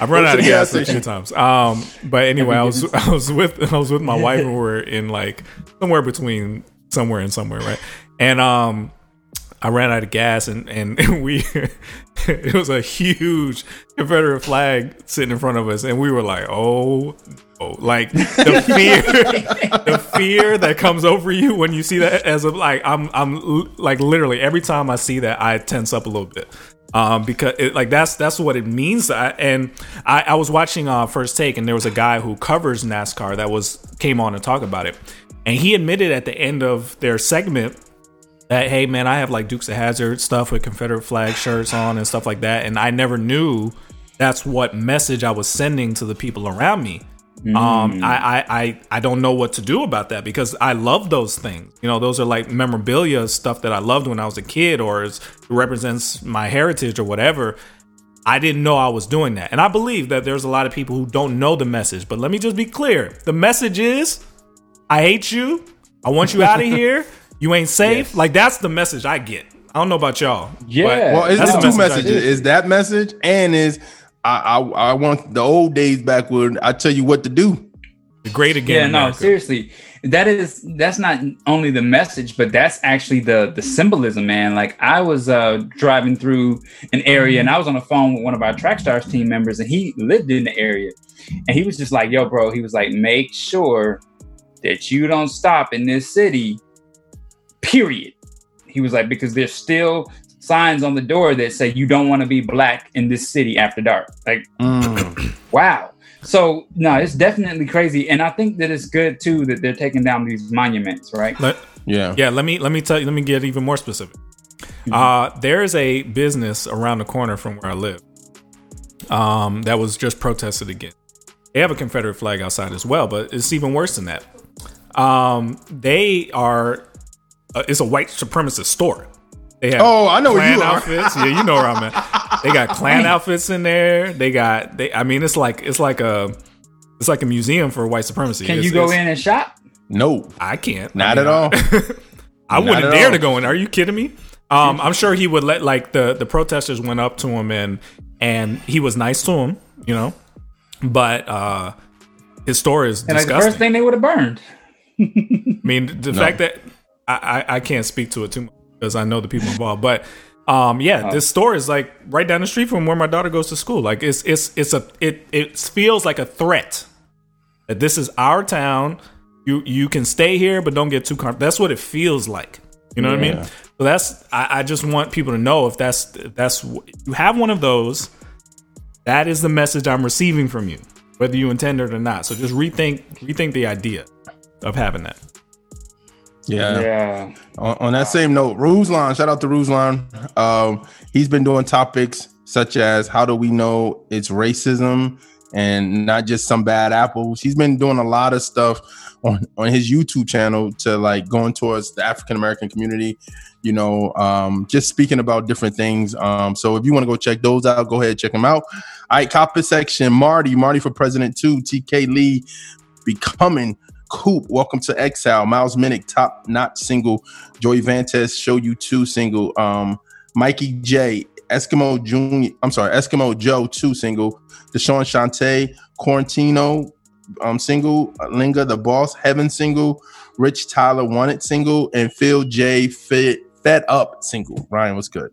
I've run out of gas a few station. times. Um, but anyway, I was *laughs* I was with I was with my wife *laughs* and we are in like somewhere between somewhere and somewhere, right? And um, I ran out of gas and and we it was a huge Confederate flag sitting in front of us, and we were like, oh. Like the fear, the fear that comes over you when you see that as a like I'm I'm like literally every time I see that I tense up a little bit um, because it, like that's that's what it means. I, and I, I was watching uh, First Take, and there was a guy who covers NASCAR that was came on to talk about it, and he admitted at the end of their segment that hey man, I have like Dukes of Hazzard stuff with Confederate flag shirts on and stuff like that, and I never knew that's what message I was sending to the people around me. Um, I, I, I, I don't know what to do about that because I love those things. You know, those are like memorabilia stuff that I loved when I was a kid, or is, represents my heritage or whatever. I didn't know I was doing that, and I believe that there's a lot of people who don't know the message. But let me just be clear: the message is, I hate you. I want you out of *laughs* here. You ain't safe. Like that's the message I get. I don't know about y'all. Yeah. Well, it's, it's two message messages. Is that message and is I, I I want the old days back when I tell you what to do. The great again. yeah, no, seriously, that is that's not only the message, but that's actually the the symbolism, man. Like I was uh driving through an area, and I was on the phone with one of our Track Stars team members, and he lived in the area, and he was just like, "Yo, bro," he was like, "Make sure that you don't stop in this city." Period. He was like, because there's still signs on the door that say you don't want to be black in this city after dark. Like, *clears throat* wow. So no, it's definitely crazy, and I think that it's good too that they're taking down these monuments, right? Let, Yeah. yeah. Let me let me tell you. Let me get even more specific. Uh, there is a business around the corner from where I live. Um, that was just protested again. They have a Confederate flag outside as well, but it's even worse than that. Um, they are. Uh, it's a white supremacist store. They have Oh, I know where Klan you are. outfits. Yeah, you know where I'm at. They got Klan outfits in there. They got. They. I mean, it's like it's like a. It's like a museum for white supremacy. Can It's- you go in and shop? No, I can't. not I at all. I *laughs* Not wouldn't dare all. to go in. Are you kidding me? Um, I'm sure he would let like the the protesters went up to him and and he was nice to him, you know. But uh his store is And like the first thing they would have burned. I mean, the fact that I, I I can't speak to it too much because I know the people involved, but um yeah, this store is like right down the street from where my daughter goes to school. Like it's it's it's a it it feels like a threat that this is our town. You you can stay here, but don't get too comfortable. That's what it feels like. You know what I mean? So that's I, I just want people to know if that's if that's you have one of those. That is the message I'm receiving from you, whether you intend it or not. So just rethink rethink the idea of having that. Yeah. Yeah. On, on that same note, Ruslan, shout out to Ruslan. Um, he's been doing topics such as how do we know it's racism and not just some bad apples. He's been doing a lot of stuff on, on his YouTube channel to like going towards the African American community, you know, um, just speaking about different things. Um, so if you want to go check those out, go ahead check them out. All right, copper section, Marty, Marty for President 2, TK Lee, Becoming Coop, Welcome to Exile, Miles Minnick, top Not single, Joey Vantes, Show You Two single, um, Mikey J, Eskimo Junior, I'm sorry, Eskimo Joe two single, Deshaun Shante, Quarantino um single, Linga the Boss, Heaven single, Rich Tyler Wanted single, and Phil J Fit Fed Up single. Ryan, what's good?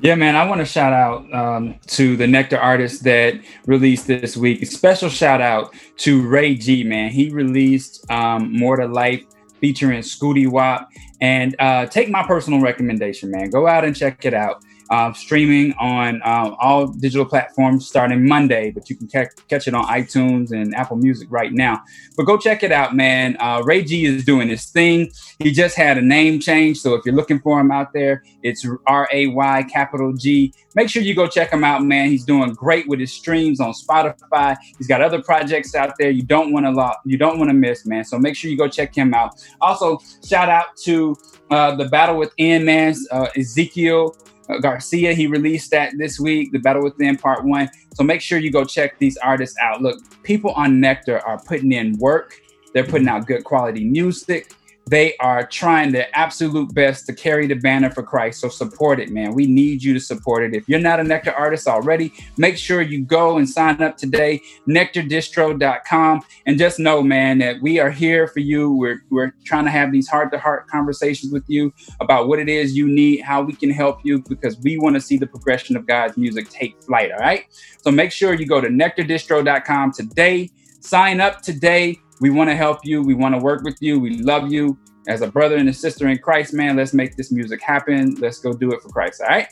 Yeah, man, I want to shout out um, to the Nectar artists that released this week. Special shout out to Ray G, man. He released um, More to Life featuring Scooty Wop. And uh, take my personal recommendation, man. Go out and check it out uh, streaming on um, all digital platforms starting Monday, but you can ca- catch it on iTunes and Apple Music right now. But go check it out, man. Uh, Ray G is doing his thing. He just had a name change. So if you're looking for him out there, it's R A Y capital G. Make sure you go check him out, man. He's doing great with his streams on Spotify. He's got other projects out there you don't want to lo- you don't want to miss, man. So make sure you go check him out. Also, shout out to uh, the Battle Within, man. Uh, Ezekiel uh, Garcia. He released that this week, The Battle Within Part One. So make sure you go check these artists out. Look, people on Nectar are putting in work. They're putting out good quality music. They are trying their absolute best to carry the banner for Christ. So support it, man. We need you to support it. If you're not a Nectar artist already, make sure you go and sign up today, nectardistro.com. And just know, man, that we are here for you. We're, we're trying to have these heart to heart conversations with you about what it is you need, how we can help you, because we want to see the progression of God's music take flight. All right. So make sure you go to nectardistro.com today, sign up today we want to help you. We want to work with you. We love you as a brother and a sister in Christ, man. Let's make this music happen. Let's go do it for Christ. All right.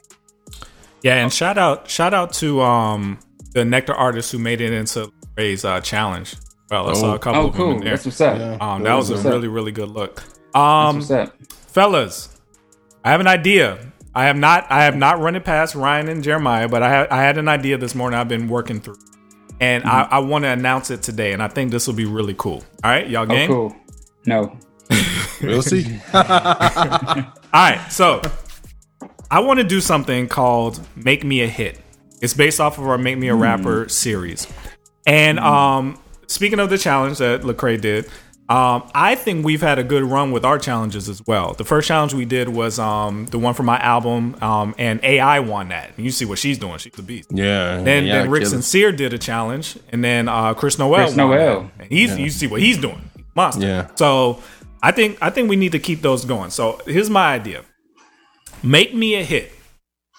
Yeah, and shout out, shout out to um the Nectar artists who made it into Ray's uh, challenge. Well, I saw a couple oh, of cool. them in there. That's what's up. Yeah. Um, that was a what's really, up. really good look. Um, That's what's up. fellas, I have an idea. I have not, I have not run it past Ryan and Jeremiah, but I had, I had an idea this morning. I've been working through, and I, mm-hmm. I want to announce it today. And I think this will be really cool. All right, y'all Oh, game? cool. No. *laughs* We'll see. *laughs* All right, so I want to do something called "Make Me a Hit." It's based off of our "Make Me a hmm. Rapper" series, and hmm. um, speaking of the challenge that Lecrae did, um, I think we've had a good run with our challenges as well. The first challenge we did was um, the one for my album, um, and AI won that. And you see what she's doing; she's the beast. Yeah. Then, yeah, then Rick killer. Sincere did a challenge, and then uh, Chris Noel. Chris won Noel. that. And he's you see what he's doing, monster. Yeah. So I think I think we need to keep those going. So here's my idea: make me a hit.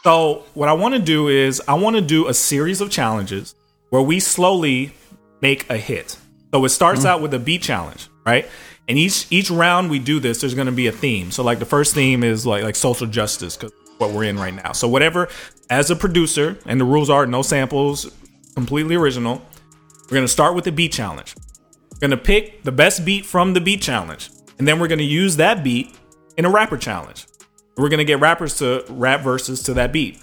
So what I want to do is I want to do a series of challenges where we slowly make a hit. So it starts out with a beat challenge, right? And each each round we do this, there's going to be a theme. So like the first theme is like like social justice, 'cause what we're in right now. So whatever, as a producer, and the rules are no samples, completely original. We're going to start with the beat challenge. We're going to pick the best beat from the beat challenge, and then we're going to use that beat in a rapper challenge. We're going to get rappers to rap verses to that beat.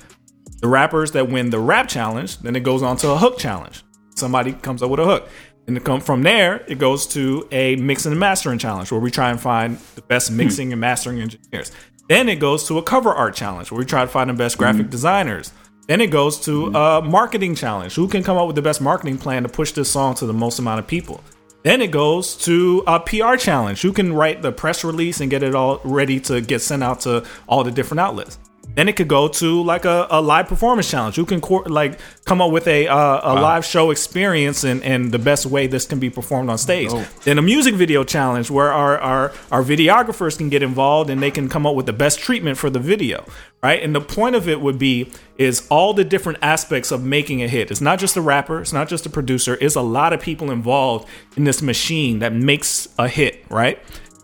The rappers that win the rap challenge, then it goes on to a hook challenge. Somebody comes up with a hook. And to come from there, it goes to a mixing and mastering challenge where we try and find the best hmm. mixing and mastering engineers. Then it goes to a cover art challenge where we try to find the best hmm. graphic designers. Then it goes to hmm. a marketing challenge. Who can come up with the best marketing plan to push this song to the most amount of people? Then it goes to a PR challenge. Who can write the press release and get it all ready to get sent out to all the different outlets? Then it could go to like a, a live performance challenge. You can cor- like come up with a uh, a live show experience and, and the best way this can be performed on stage? Then a music video challenge where our, our our videographers can get involved and they can come up with the best treatment for the video, right? And the point of it would be is all the different aspects of making a hit. It's not just the rapper, it's not just the producer. It's a lot of people involved in this machine that makes a hit, right?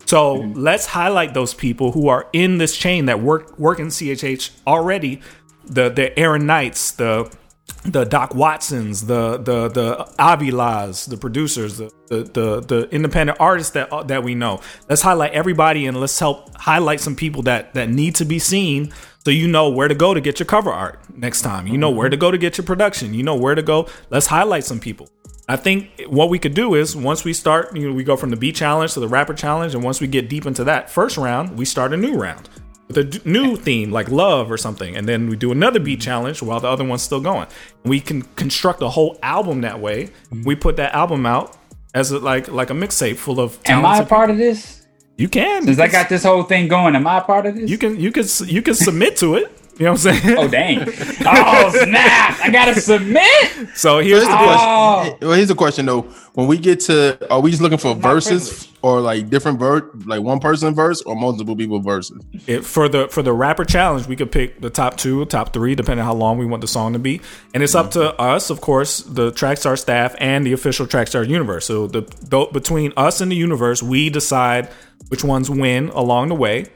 So mm-hmm. let's highlight those people who are in this chain that work work in CHH already. The the Aaron Knights, the the Doc Watsons, the the the Avilas, the producers, the, the the the independent artists that uh, that we know. Let's highlight everybody and let's help highlight some people that that need to be seen so you know where to go to get your cover art next time. You know mm-hmm. where to go to get your production. You know where to go. Let's highlight some people. I think what we could do is once we start, you know, we go from the B challenge to the rapper challenge, and once we get deep into that first round, we start a new round with a d- new theme like love or something, and then we do another beat challenge while the other one's still going. We can construct a whole album that way. We put that album out as a, like like a mixtape full of. Am I a part of this? You can. Since I got this whole thing going, am I a part of this? You can you can you can submit to it. You know what I'm saying? Oh dang! Oh snap! I gotta submit. So So here's here's the the Oh. question. Well, here's the question though. When we get to, are we just looking for verses or like different ver, like one person verse or multiple people verses? it, for the for the rapper challenge, we could pick the top two, top three, depending on how long we want the song to be, and it's up to us, of course, the Trackstar staff and the official Trackstar universe. So the, the between us and the universe, we decide which ones win along the way.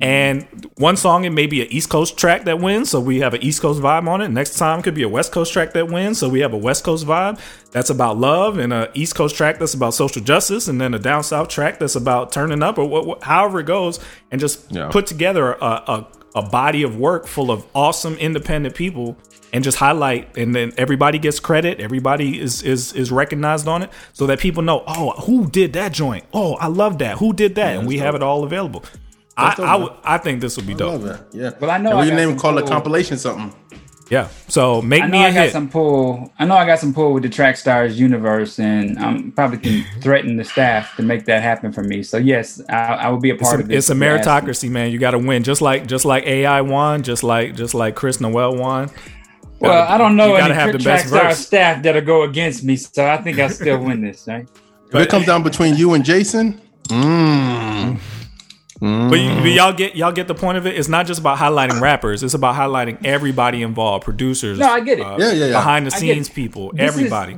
And one song, it may be an East Coast track that wins, so we have an East Coast vibe on it. Next time could be a West Coast track that wins, so we have a West Coast vibe that's about love, and a East Coast track that's about social justice, and then a down South track that's about turning up, or what, what, however it goes, and just Yeah. put together a, a a body of work full of awesome independent people, and just highlight, and then everybody gets credit, everybody is is is recognized on it, so that people know, oh, who did that joint? Oh, I love that. Who did that? and we have it all available. I, I, man. would- I think this would be I dope. love that. Yeah. Well, I know And I we got name some call it cool- compilation something. Yeah. So make I know me a I got hit. some pull. I know I got some pull with the Track Stars universe, and I'm probably can *laughs* threaten the staff to make that happen for me. So yes, I, I will be a part a, of this. it's a if you ask me. meritocracy, man. You got to win, just like just like AI won, just like just like Chris Noel won. Well, Gotta- I don't know you any have the Track best Star verse. staff that'll go against me, so I think I still *laughs* win this. Right? If it comes down between you and Jason, mm, But, you, but y'all get y'all get the point of it. It's not just about highlighting rappers. It's about highlighting everybody involved, producers. No, I get it. uh, Yeah, yeah, yeah. Behind the scenes people, This is- everybody.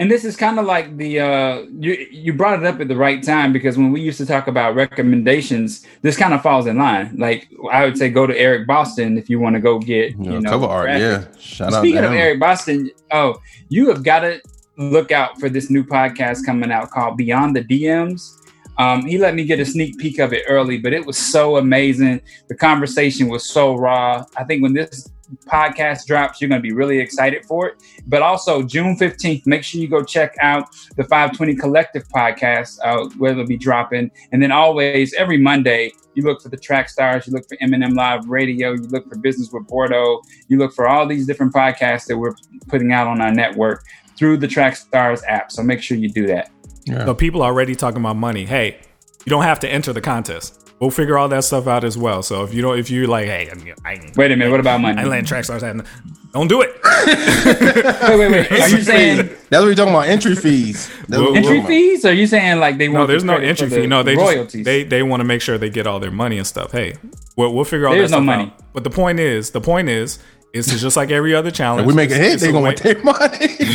And this is kind of like the uh, you you brought it up at the right time because when we used to talk about recommendations, this kind of falls in line. Like I would say, go to Eric Boston if you want to go get you you know, know cover art. graphics. Yeah. Shout out Speaking of him. Eric Boston, oh, you have got to look out for this new podcast coming out called Beyond the DMs. Um, he let me get a sneak peek of it early, but it was so amazing. The conversation was so raw. I think when this podcast drops, you're going to be really excited for it. But also, June 15th, make sure you go check out the 520 Collective podcast, uh, where it'll be dropping. And then always, every Monday, you look for the track stars, you look for Eminem Live Radio, you look for Business with Bordeaux, you look for all these different podcasts that we're putting out on our network through the Track Stars app. So make sure you do that. So people are already talking about money. Hey, you don't have to enter the contest. We'll figure all that stuff out as well. So if you don't, if you're like, hey, I ain't, Wait a minute, what about money? I ain't letting track stars have, don't do it. *laughs* Wait, wait, wait. Are you saying That's what we're talking about. Entry fees. That's we're entry talking about. fees? Are you saying like they want No, there's no entry for the fee. No, they royalties. just, they they want to make sure they get all their money and stuff. Hey, we'll, we'll figure all There's that no stuff money. out. But the point is, the point is, it's just like every other challenge. If we make a hit, they a gonna take money. *laughs*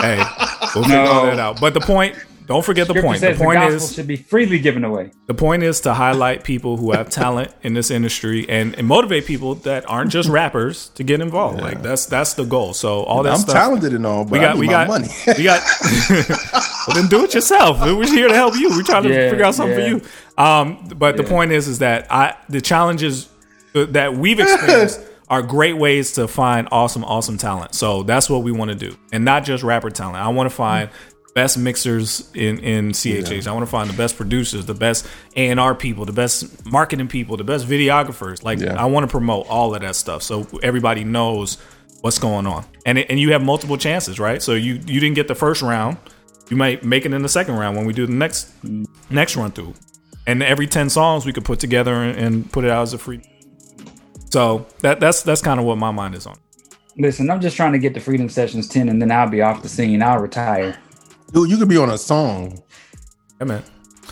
Hey, we'll figure all that out. But the point, don't forget the Scripture point. The says the, point gospel is, should be freely given away. the point is to highlight people who have talent in this industry and, and motivate people that aren't just rappers to get involved. Like that's that's the goal. So all that I'm stuff. talented and all, but we I got need we my got money. *laughs* we got. *laughs* well, then do it yourself. We're here to help you. We're trying to Yeah, figure out something yeah. for you. Um, but the point is, is that I the challenges that we've experienced *laughs* are great ways to find awesome, awesome talent. So that's what we want to do, and not just rapper talent. I want to find best mixers in in CHH. I want to find the best producers, the best A and R people, the best marketing people, the best videographers. Like Yeah. I want to promote all of that stuff, so everybody knows what's going on. And it, and you have multiple chances, right? So you you didn't get the first round, you might make it in the second round when we do the next next run through. And every ten songs we could put together and, and put it out as a free. So that that's that's kind of what my mind is on. Listen, I'm just trying to get the Freedom Sessions 10 and then I'll be off the scene. I'll retire. Dude, you could be on a song. Yeah, man.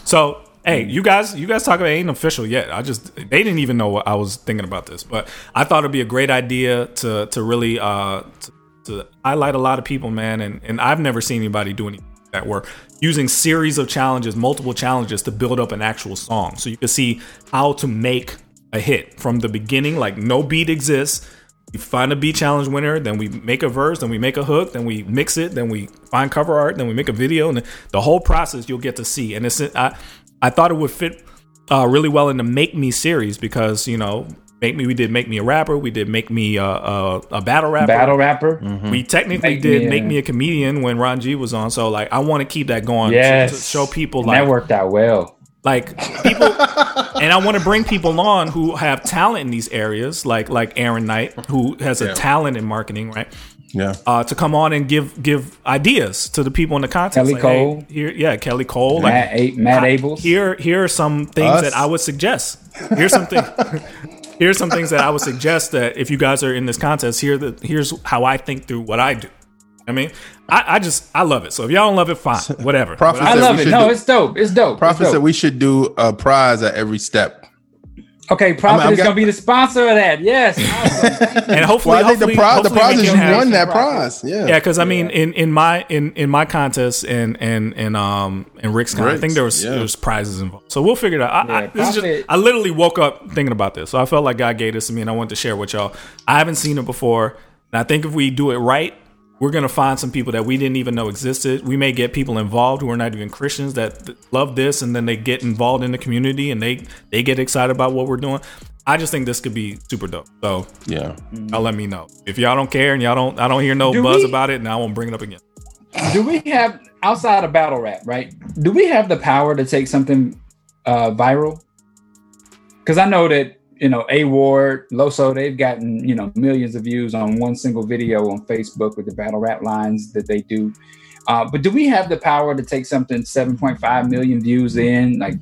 So, hey, you guys, you guys talk about it ain't official yet. I just they didn't even know what I was thinking about this, but I thought it'd be a great idea to to really uh to, to highlight a lot of people, man. And and I've never seen anybody do anything that were using series of challenges, multiple challenges to build up an actual song. So you can see how to make a hit from the beginning. Like no beat exists. We find a beat challenge winner, then we make a verse, then we make a hook, then we mix it, then we find cover art, then we make a video, and the whole process you'll get to see. And it's I, I thought it would fit uh, really well in the Make Me series because you know Make Me we did Make Me a rapper, we did Make Me a, a, a battle rapper, Battle rapper? Mm-hmm. we technically Make did Me a- Make Me a comedian when Ron G was on. So like I want to keep that going to- Yes. to, show people And like that worked out well. Like people *laughs* and I want to bring people on who have talent in these areas like like Aaron Knight who has a talent in marketing right Yeah. uh, to come on and give give ideas to the people in the contest. Kelly Like, hey, Cole. here, yeah, Kelly Cole. Matt, A- Matt I- Abels. Here, here are some things Us. that I would suggest. Here's something. *laughs* here's some things that I would suggest that if you guys are in this contest, here the here's how I think through what I do. I mean, I, I just I love it. So if y'all don't love it, fine, *laughs* whatever. Prophet I love it. No, do- it's dope. It's dope. It's Prophet dope. said we should do a prize at every step. okay, Prophet I'm is got- gonna be the sponsor of that. Yes. Awesome. *laughs* and hopefully, Well, I think the hopefully- prize, the prize is you won that prize. Yeah. Yeah, because I mean, in, in my in, in my contest and and and um and Rick's con, I think there was yeah. there was prizes involved. So we'll figure it out. I, I, Yeah, this is just, I literally woke up thinking about this, so I felt like God gave this to me, and I wanted to share with y'all. I haven't seen it before, and I think if we do it right, we're gonna find some people that we didn't even know existed. We may get people involved who are not even Christians that th- love this, and then they get involved in the community and they they get excited about what we're doing. I just think this could be super dope. So Yeah. y'all let me know if y'all don't care and y'all don't. I don't hear no Do buzz we- about it, and I won't bring it up again. do we have outside of battle rap, right? Do we have the power to take something uh, viral? Because I know that you know A Ward, Loso, they've gotten you know millions of views on one single video on Facebook with the battle rap lines that they do. Uh, but do we have the power to take something 7.5 million views in, like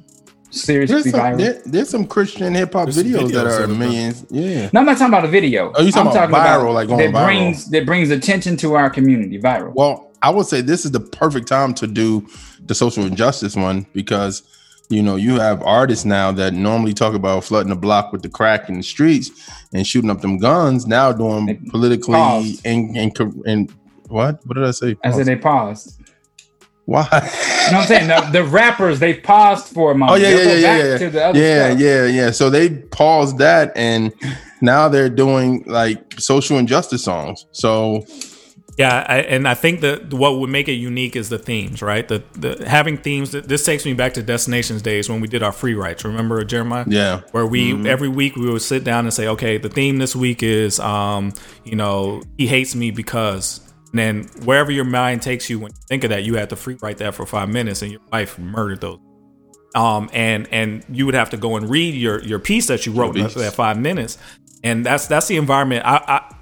seriously There's some, viral? there, there's some Christian hip hop There's some videos, that are millions. Yeah. no, I'm not talking about a video. Oh, you talking I'm about viral, like going that viral. brings that brings attention to our community, viral. Well, I would say this is the perfect time to do the social injustice one because you know you have artists now that normally talk about flooding the block with the crack in the streets and shooting up them guns. Now doing politically and and and what? What did I say? I said they paused. Why? You know what I'm saying? The, the rappers they paused for a Oh moment. yeah, They'll yeah, yeah, yeah, yeah, yeah, stuff. yeah, yeah. So they paused that, and now they're doing like social injustice songs. So Yeah, I, and I think that what would make it unique is the themes, right? The, the having themes. That, this takes me back to Destinations days when we did our free writes. Remember Jeremiah? yeah, Where we every week we would sit down and say, okay, the theme this week is, um, you know, he hates me because. And then wherever your mind takes you when you think of that, you have to free write that for five minutes, and your wife murdered those. Um, and and you would have to go and read your your piece that you wrote in that five minutes, and that's that's the environment. I, I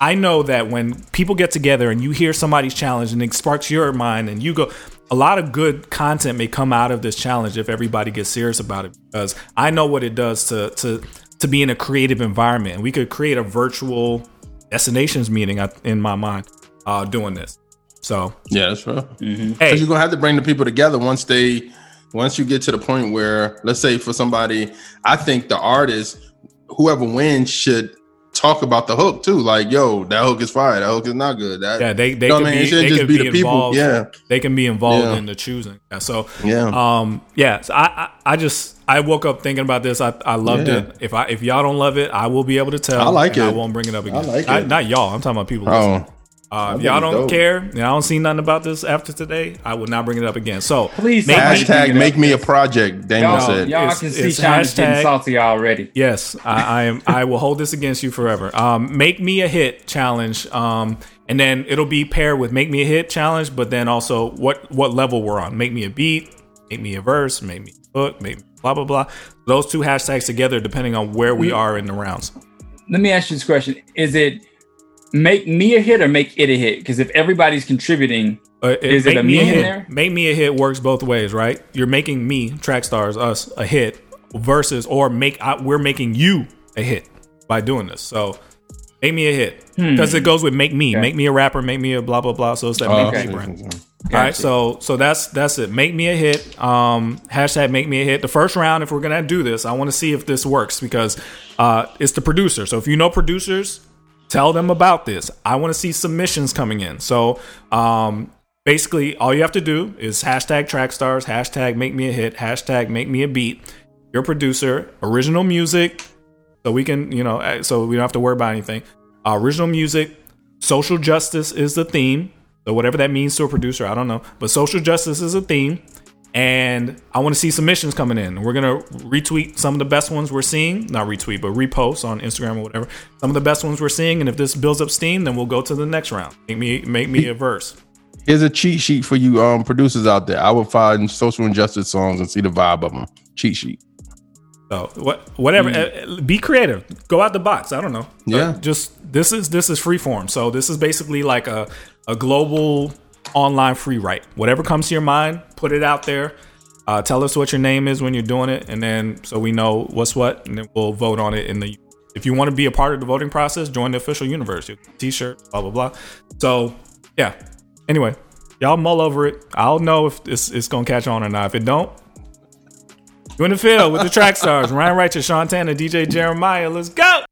I know that when people get together and you hear somebody's challenge and it sparks your mind and you go, a lot of good content may come out of this challenge if everybody gets serious about it. Because I know what it does to to to be in a creative environment. And we could create a virtual destinations meeting in my mind uh, doing this. So yeah, that's right. hey, you're gonna have to bring the people together once they once you get to the point where let's say for somebody, I think the artist, whoever wins should talk about the hook too. Like, yo, that hook is fire, that hook is not good. That yeah, they they You know what I mean? be, It they just could be be, the people. involved. Yeah. they can be involved Yeah. in the choosing. Yeah, so yeah. Um, yeah, so I, I, I just I woke up thinking about this. I, I loved Yeah. it. If I if y'all don't love it, I will be able to tell. I like and I won't bring it up again. I like Not, it. not y'all. I'm talking about people. listening. Uh, if y'all don't dope. care and I don't see nothing about this after today, I will not bring it up again. So Please make don't. me- Bring hashtag make me a project. Daniel Y'all, said. y'all It's- can see it's Sean getting hashtag- salty already. Yes, I, I am. I will hold this against you forever. Um, make me a hit challenge. Um, and then it'll be paired with make me a hit challenge, but then also what what level we're on. Make me a beat, make me a verse, make me a hook, make me blah blah blah. Those two hashtags together, depending on where we are in the rounds. Let me ask you this question: Is it make me a hit or make it a hit? Because if everybody's contributing, Uh, Is it make a me me in hit? there? Make me a hit works both ways, right? You're making me track stars us a hit versus or make I, we're making you a hit by doing this. So make me a hit because it goes with make me, Okay. make me a rapper, make me a blah blah blah. So it's that Oh, make okay. me brand. All right, so so that's that's it. Make me a hit. Um, hashtag make me a hit. The first round, if we're gonna do this, I want to see if this works because uh, it's the producer. So if you know producers, tell them about this. I want to see submissions coming in. So um, basically, all you have to do is hashtag track stars, hashtag make me a hit, hashtag make me a beat. Your producer, original music, so we can you know uh, so we don't have to worry about anything. Uh, original music, social justice is the theme. So whatever that means to a producer, I don't know, but social justice is a theme. And I want to see submissions coming in. We're gonna retweet some of the best ones we're seeing, not retweet, but repost on Instagram or whatever. Some of the best ones we're seeing, and if this builds up steam, then we'll go to the next round. Make me make me a verse. Here's a cheat sheet for you um producers out there. I would find social injustice songs and see the vibe of them. Cheat sheet. So what, whatever. Mm. uh, Be creative. Go out the box. I don't know. Yeah. Uh, just this is this is free form. So this is basically like a a global online free write. Whatever comes to your mind, put it out there. Uh, tell us what your name is when you're doing it, and then so we know what's what, and then we'll vote on it in the. If you want to be a part of the voting process, join the official universe. T-shirt, blah blah blah. So yeah. Anyway, y'all mull over it. I'll know if it's, it's gonna catch on or not. If it don't, you in the field with the track stars, Ryan Righteous, Sean Tanner, DJ Jeremiah. Let's go.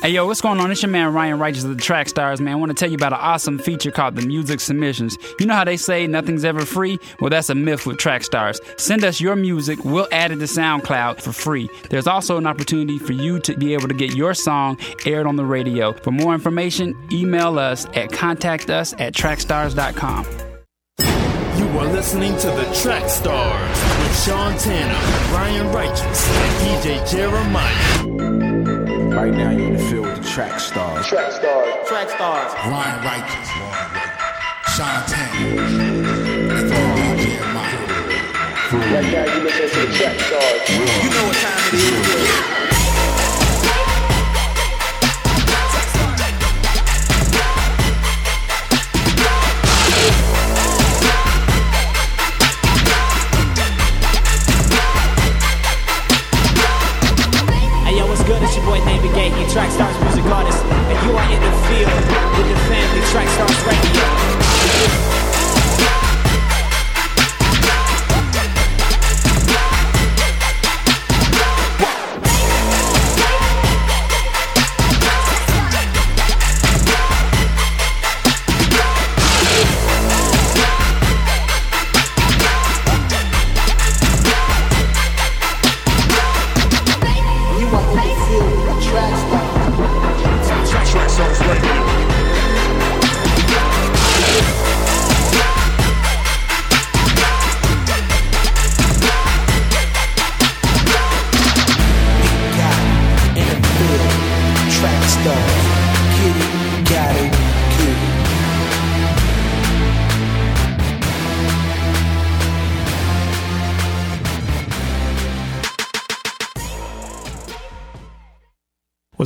Hey yo, what's going on? It's your man Ryan Righteous of the Track Stars, man. I want to tell you about an awesome feature called the Music Submissions. You know how they say nothing's ever free? Well, that's a myth with Track Stars. Send us your music, we'll add it to SoundCloud for free. There's also an opportunity for you to be able to get your song aired on the radio. For more information, email us at contactus at trackstars.com. You are listening to the Track Stars with Sean Tanner, Ryan Righteous, and DJ Jeremiah. Right now, you're in the field with the track stars. Track stars. Track stars. Ryan Righteous, Sean Tanner, and DJ Jeremiah. Right now, you listen to the track stars. You know what time it is. David Track Stars music artists, and you are in the field with the family Track Stars Radio. You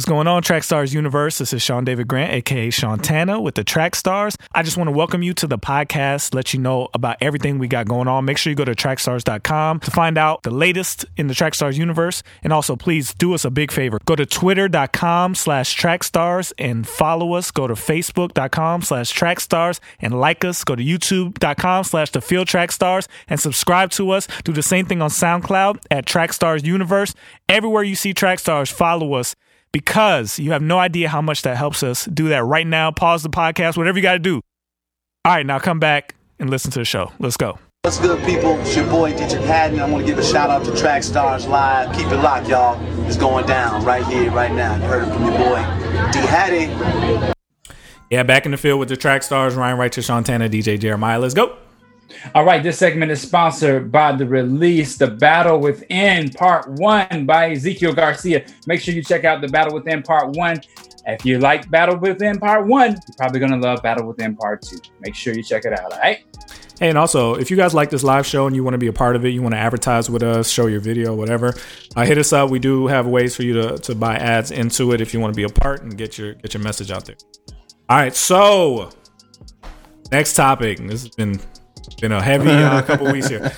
What's going on, Track Stars Universe? This is Sean David Grant, aka Shantana with the Track Stars. I just want to welcome you to the podcast, let you know about everything we got going on. Make sure you go to trackstars.com to find out the latest in the Track Stars universe. And also, please do us a big favor. Go to twitter.com slash trackstars and follow us. Go to facebook.com slash trackstars and like us. Go to youtube.com slash the field track stars and subscribe to us. Do the same thing on SoundCloud at Track Stars Universe. Everywhere you see Track Stars, follow us because you have no idea how much that helps us. Do that right now. Pause the podcast, whatever you got to do. All right, now come back and listen to the show. Let's go. What's good, people? It's your boy DJ Haddon. I want to give a shout out to Track Stars Live. Keep it locked, y'all. It's going down right here, right now. You heard it from your boy D Haddon. Yeah, back in the field with the track stars, Ryan Righteous, Sean Tanner, DJ Jeremiah. Let's go. All right, this segment is sponsored by the release, The Battle Within Part 1 by Ezekiel Garcia. Make sure you check out The Battle Within Part 1. If you like Battle Within Part 1, you're probably going to love Battle Within Part 2. Make sure you check it out, all right? And also, if you guys like this live show and you want to be a part of it, you want to advertise with us, show your video, whatever, uh, hit us up. We do have ways for you to, to buy ads into it if you want to be a part and get your get your message out there. All right, so next topic. This has been been a heavy uh, *laughs* couple weeks here.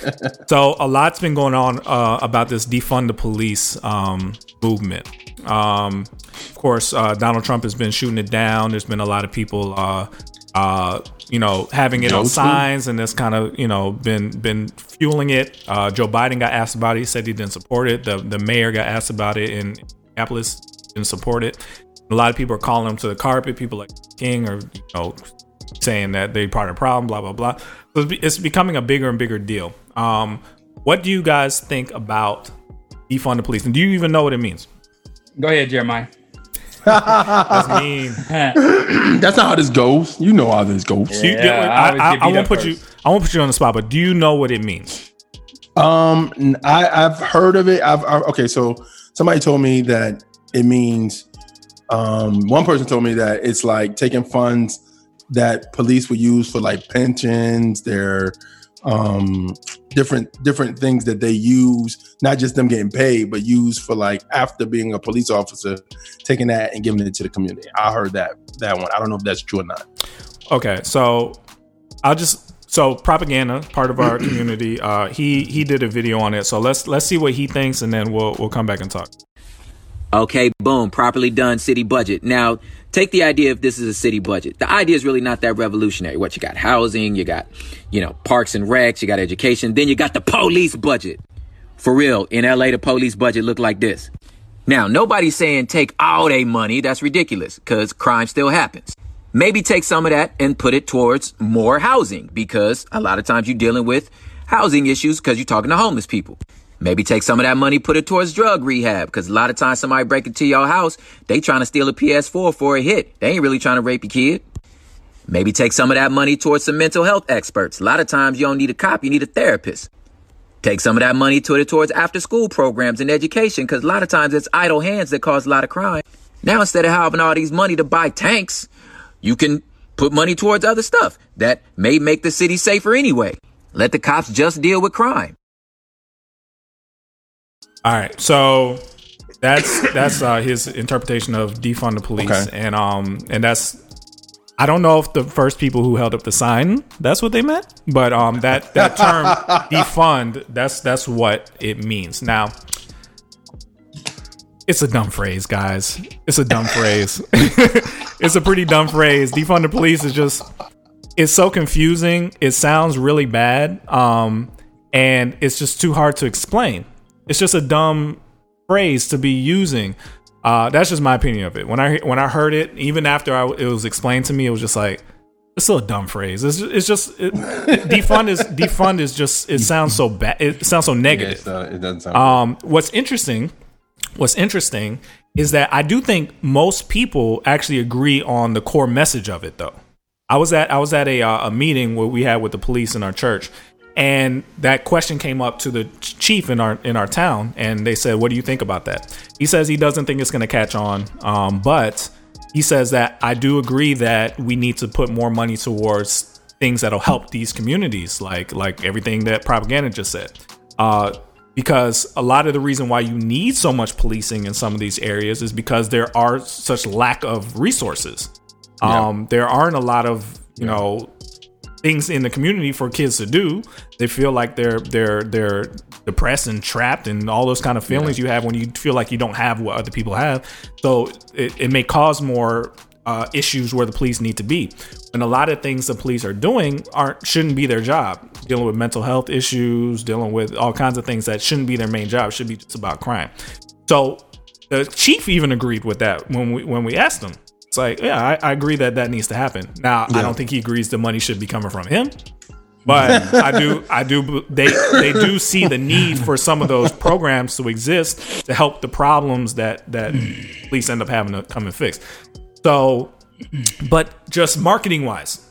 So a lot's been going on uh, about this defund the police um, movement. Um, of course, uh, Donald Trump has been shooting it down. There's been a lot of people, uh, uh, you know, having it on signs, and that's kind of you know been been fueling it. Uh, Joe Biden got asked about it. He said he didn't support it. The the mayor got asked about it in Minneapolis, didn't support it. A lot of people are calling him to the carpet. People like King or you know saying that they part of the problem. Blah blah blah. So it's, becoming a bigger and bigger deal. Um, what do you guys think about defund the police? And do you even know what it means? Go ahead, Jeremiah. That's mean. *laughs* That's not how this goes. You know how this goes. Do you- I, I, I won't put you. I won't put you on the spot, but do you know what it means? Um, I, I've heard of it. I've I, okay. So somebody told me that it means. Um, one person told me that it's like taking funds that police would use for like pensions, their um, different different things that they use, not just them getting paid, but used for like after being a police officer, taking that and giving it to the community. I heard that that one. I don't know if that's true or not. Okay, so I'll just so propaganda part of our community. Uh, he he did a video on it. So let's let's see what he thinks, and then we'll we'll come back and talk. Okay, boom, properly done city budget. Now, take the idea if this is a city budget. The idea is really not that revolutionary. What you got housing, you got, you know, parks and recs, you got education, then you got the police budget. For real, in LA, the police budget looked like this. Now, nobody's saying take all their money. That's ridiculous because crime still happens. Maybe take some of that and put it towards more housing because a lot of times you're dealing with housing issues because you're talking to homeless people. Maybe take some of that money, put it towards drug rehab, because a lot of times somebody break into your house, they trying to steal a PS4 for a hit. They ain't really trying to rape your kid. Maybe take some of that money towards some mental health experts. A lot of times you don't need a cop, you need a therapist. Take some of that money to it towards after school programs and education, because a lot of times it's idle hands that cause a lot of crime. Now instead of having all these money to buy tanks, you can put money towards other stuff that may make the city safer anyway. Let the cops just deal with crime. All right, so that's that's uh, his interpretation of defund the police, Okay. and um and that's I don't know if the first people who held up the sign that's what they meant, but um that that term *laughs* defund that's that's what it means. Now, it's a dumb phrase, guys. It's a dumb phrase. *laughs* it's a pretty dumb phrase. Defund the police is just it's so confusing. It sounds really bad. Um and it's just too hard to explain. It's just a dumb phrase to be using. Uh, that's just my opinion of it. When I when I heard it, even after I, it was explained to me, it was just like it's still a dumb phrase. It's, it's just it, *laughs* defund is defund is just it sounds so bad. It sounds so negative. Yeah, uh, it doesn't sound. Um, what's interesting, what's interesting is that I do think most people actually agree on the core message of it, though. I was at I was at a uh, a meeting where we had with the police in our church, and that question came up to the chief in our in our town, and they said, "What do you think about that?" He says he doesn't think it's going to catch on, um, but he says that I do agree that we need to put more money towards things that'll help these communities, like like everything that propaganda just said. Uh, because a lot of the reason why you need so much policing in some of these areas is because there are such lack of resources. Um, there aren't a lot of you know things in the community for kids to do. They feel like they're they're they're depressed and trapped and all those kind of feelings you have when you feel like you don't have what other people have. So it, it may cause more uh, issues where the police need to be. And a lot of things the police are doing aren't shouldn't be their job. Dealing with mental health issues, dealing with all kinds of things that shouldn't be their main job. Should be just about crime. So the chief even agreed with that when we when we asked him. It's like, yeah, I, I agree that that needs to happen. Now, I don't think he agrees the money should be coming from him, but I do, I do. They they do see the need for some of those programs to exist to help the problems that that police end up having to come and fix. So, but just marketing wise,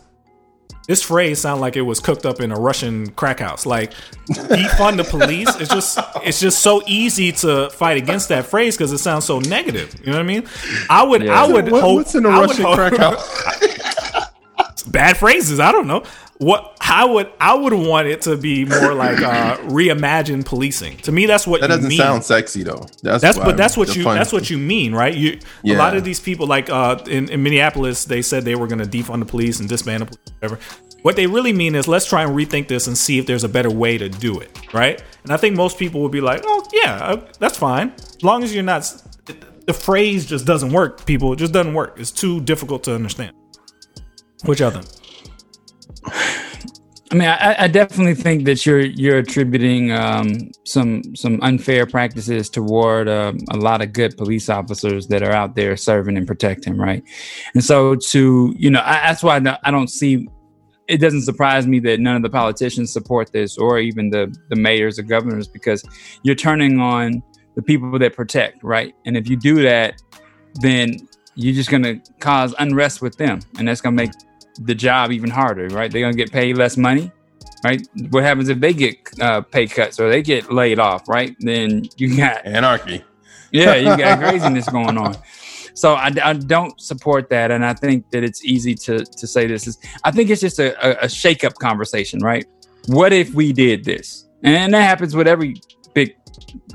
this phrase sounds like it was cooked up in a Russian crack house. Like defund the police. It's just it's just so easy to fight against that phrase because it sounds so negative. You know what I mean? I would I would What- hope what's in a Russian hope- crack house? *laughs* bad phrases. I don't know. What I would I would want it to be more like uh reimagined policing. To me, that's what that doesn't mean. sound sexy though. That's That's but that's what you that's what you mean, right? You a lot of these people like uh in, in Minneapolis, they said they were gonna defund the police and disband the police, whatever. What they really mean is let's try and rethink this and see if there's a better way to do it, right? And I think most people would be like, oh yeah, uh, that's fine, as long as you're not. The phrase just doesn't work, people. It just doesn't work. It's too difficult to understand. Which other? *sighs* I mean, I, I definitely think that you're you're attributing um, some some unfair practices toward um, a lot of good police officers that are out there serving and protecting, right? And so, to you know, I, that's why I don't see. It doesn't surprise me that none of the politicians support this, or even the the mayors or governors, because you're turning on the people that protect, right? And if you do that, then you're just going to cause unrest with them, and that's going to make the job even harder, right? They're gonna get paid less money, right? What happens if they get uh, pay cuts or they get laid off, right? Then you got anarchy. *laughs* Yeah, you got craziness going on. So I, I don't support that, and I think that it's easy to to say this is. I think it's just a, a, a shake up conversation, right? What if we did this? and that happens with every big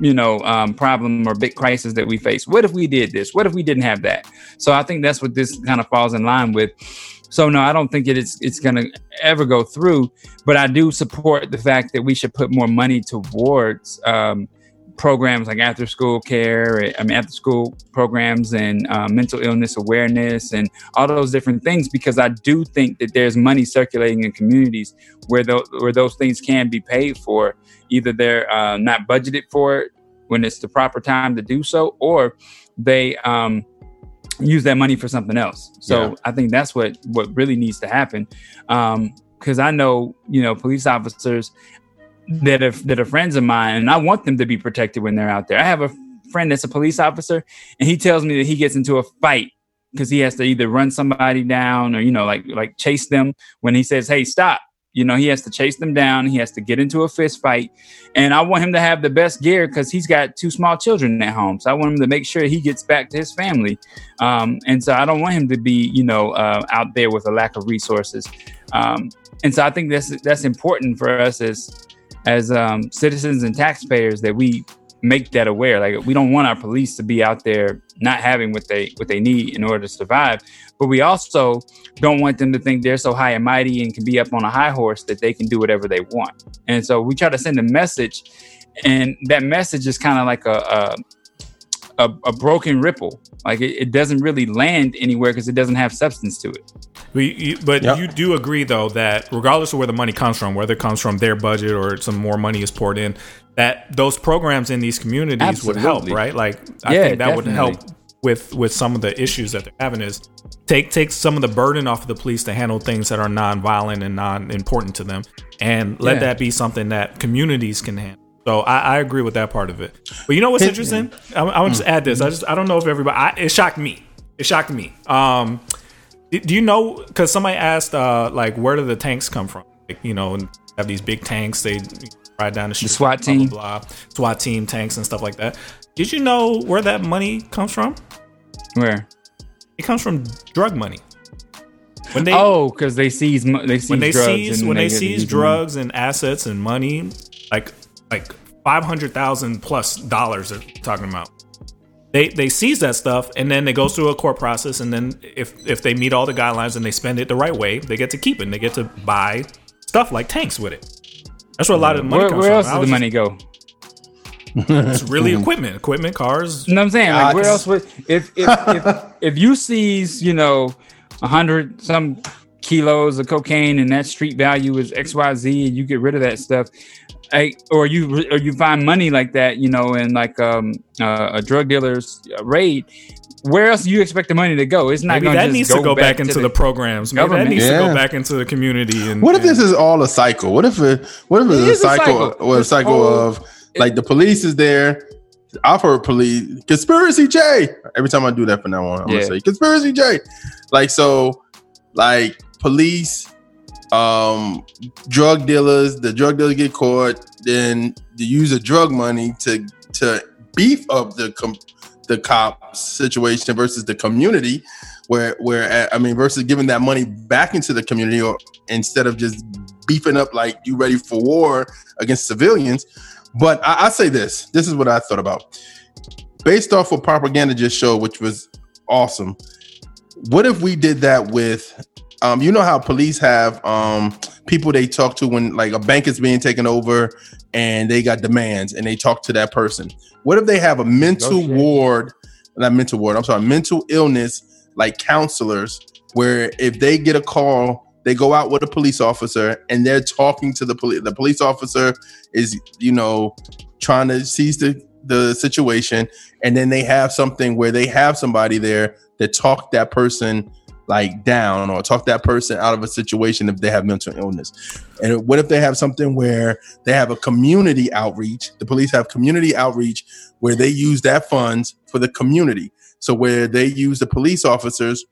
you know um, problem or big crisis that we face what if we did this what if we didn't have that so i think that's what this kind of falls in line with so no i don't think it is it's going to ever go through but i do support the fact that we should put more money towards um, programs like after school care, I mean, after school programs and uh, mental illness awareness and all those different things, because I do think that there's money circulating in communities where, those where those things can be paid for. Either they're uh, not budgeted for it when it's the proper time to do so, or they um, use that money for something else. So Yeah. I think that's what what really needs to happen. Um, Because I know, you know, police officers that are that are friends of mine, and I want them to be protected when they're out there. I have a friend that's a police officer, and he tells me that he gets into a fight because he has to either run somebody down or you know, like like chase them. When he says, "Hey, stop," you know, he has to chase them down. He has to get into a fist fight, and I want him to have the best gear because he's got two small children at home. So I want him to make sure he gets back to his family, um, and so I don't want him to be, you know, uh, out there with a lack of resources. Um, and so I think that's that's important for us as as um, citizens and taxpayers that we make that aware. Like we don't want our police to be out there not having what they what they need in order to survive, but we also don't want them to think they're so high and mighty and can be up on a high horse that they can do whatever they want. And so we try to send a message, and that message is kind of like a, a a, a broken ripple. Like it, it doesn't really land anywhere because it doesn't have substance to it. But, you, but you do agree though that regardless of where the money comes from, whether it comes from their budget or some more money is poured in, that those programs in these communities would help, right? Like I Yeah, think that would help with with some of the issues that they're having is take take some of the burden off of the police to handle things that are non-violent and non-important to them, and let Yeah. that be something that communities can handle. So I, I agree with that part of it. But you know what's interesting? I, I want to just add this. I just I don't know if everybody. I, it shocked me. It shocked me. Um, do you know? Because somebody asked, uh, like, where do the tanks come from? Like, you know, have these big tanks. They ride down the street. The SWAT blah, team. blah, blah. SWAT team tanks and stuff like that. Did you know where that money comes from? Where it comes from drug money. When they oh, because they seize they seize when they drugs seize and when they to seize money. drugs and assets and money, like like five hundred thousand plus dollars they're talking about. They they seize that stuff and then it goes through a court process and then if if they meet all the guidelines and they spend it the right way, they get to keep it. and They get to buy stuff like tanks with it. That's where a lot of the money Where, comes where from. else I does the was money go? It's really equipment, equipment, cars. You know what I'm saying? Like, where else would if if if, if you seize, you know, a hundred some kilos of cocaine and that street value is X Y Z, and you get rid of that stuff, I, or you or you find money like that, you know, in like um uh, a drug dealer's raid. Where else do you expect the money to go? It's not Maybe going that to needs to go back, into the, programs. Maybe that government. needs to go back into the community. And What if this is all a cycle? What if it, what if It it's is a a cycle, cycle. or a cycle whole- of like the police is there? I've heard police conspiracy J. Every time I do that from now on, I'm Yeah. gonna say conspiracy J. Like so, like police, um, drug dealers. The drug dealers get caught, then they use the drug money to to beef up the com- the cop situation versus the community where where I mean versus giving that money back into the community or instead of just beefing up like you ready for war against civilians. But I, I say this: this is what I thought about, based off what propaganda just showed, which was awesome. What if we did that with, um, you know how police have um people they talk to when like a bank is being taken over and they got demands and they talk to that person. What if they have a mental ward, not mental ward, I'm sorry, mental illness like counselors, where if they get a call, they go out with a police officer and they're talking to the police. The police officer is, you know, trying to seize the, the situation. And then they have something where they have somebody there that talk that person like down or talk that person out of a situation if they have mental illness. And what if they have something where they have a community outreach? The police have community outreach where they use that funds for the community. So where they use the police officers,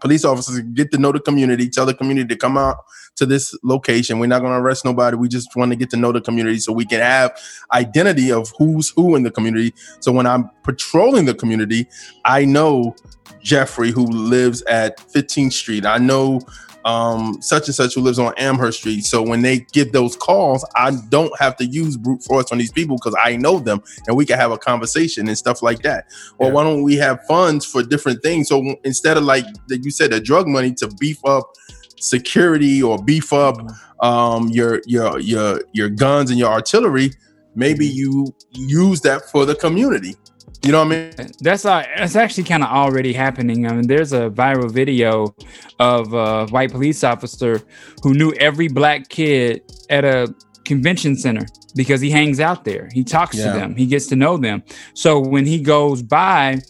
police officers get to know the community, tell the community to come out to this location. We're not going to arrest nobody. We just want to get to know the community so we can have identity of who's who in the community. So when I'm patrolling the community, I know Jeffrey who lives at 15th Street. I know um, such and such who lives on Amherst Street. So when they get those calls, I don't have to use brute force on these people because I know them and we can have a conversation and stuff like that. Or why don't we have funds for different things? So instead of like that you said, the drug money to beef up security or beef up um, your your your your guns and your artillery, maybe you use that for the community. You know what I mean? That's uh, that's actually kind of already happening. I mean, there's a viral video of a white police officer who knew every black kid at a convention center because he hangs out there. He talks Yeah. to them. He gets to know them. So when he goes by,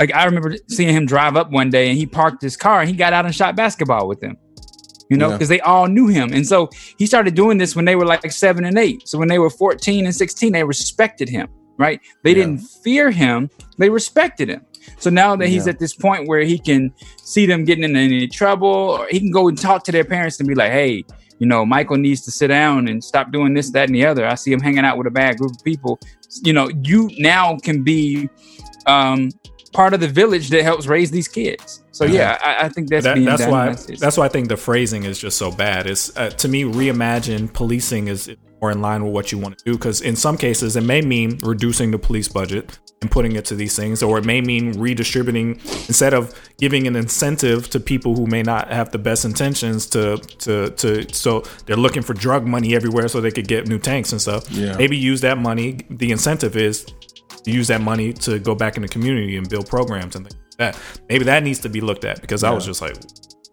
like I remember seeing him drive up one day and he parked his car and he got out and shot basketball with them. You know, Yeah. because they all knew him. And so he started doing this when they were like seven and eight. So when they were 14 and 16, they respected him, right? They didn't fear him, they respected him. So now that he's Yeah. at this point where he can see them getting in any trouble, or he can go and talk to their parents and be like, hey, you know, Michael needs to sit down and stop doing this, that, and the other. I see him hanging out with a bad group of people. You know, you now can be um, part of the village that helps raise these kids. So yeah, I, I think that's That- being that's why That's- that's why I think the phrasing is just so bad. It's uh, to me reimagine policing is more in line with what you want to do because in some cases it may mean reducing the police budget and putting it to these things, or it may mean redistributing instead of giving an incentive to people who may not have the best intentions to to to so they're looking for drug money everywhere so they could get new tanks and stuff. Yeah. Maybe use that money. The incentive is to use that money to go back in the community and build programs and things like that. Maybe that needs to be looked at because I was just like,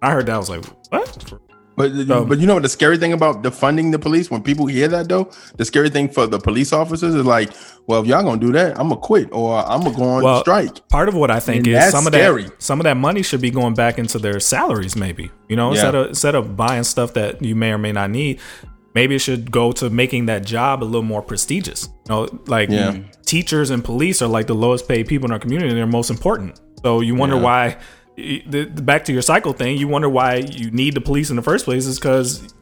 I heard that I was like, what? But but you know what the scary thing about defunding the police when people hear that though, the scary thing for the police officers is like, well, if y'all gonna do that, I'm gonna quit or I'm gonna go on strike. Part of what I think And is some of that some of that money should be going back into their salaries, maybe. You know, Yeah. instead of instead of buying stuff that you may or may not need, maybe it should go to making that job a little more prestigious. You know, like Yeah. teachers and police are like the lowest paid people in our community and they're most important. So you wonder Yeah. why the, the- back to your cycle thing, you wonder why you need the police in the first place is because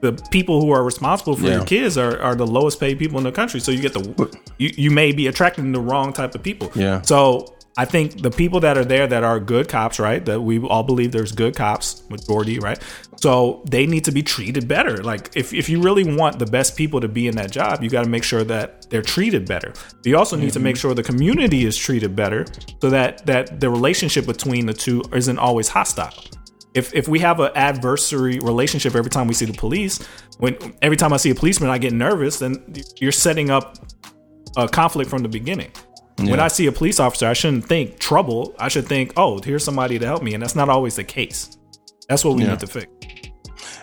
the people who are responsible for Yeah. your kids are, are the lowest paid people in the country. So you get the you, you may be attracting the wrong type of people. Yeah. So I think the people that are there that are good cops, right? That we all believe there's good cops, majority, right? So they need to be treated better. Like if, if you really want the best people to be in that job, you got to make sure that they're treated better. But you also need to make mm-hmm. sure the community is treated better so that that the relationship between the two isn't always hostile if if we have an adversary relationship every time we see the police, when every time I see a policeman I get nervous, then you're setting up a conflict from the beginning. When I see a police officer, I shouldn't think trouble. I should think, oh, here's somebody to help me, and that's not always the case. That's what we Yeah. need to fix.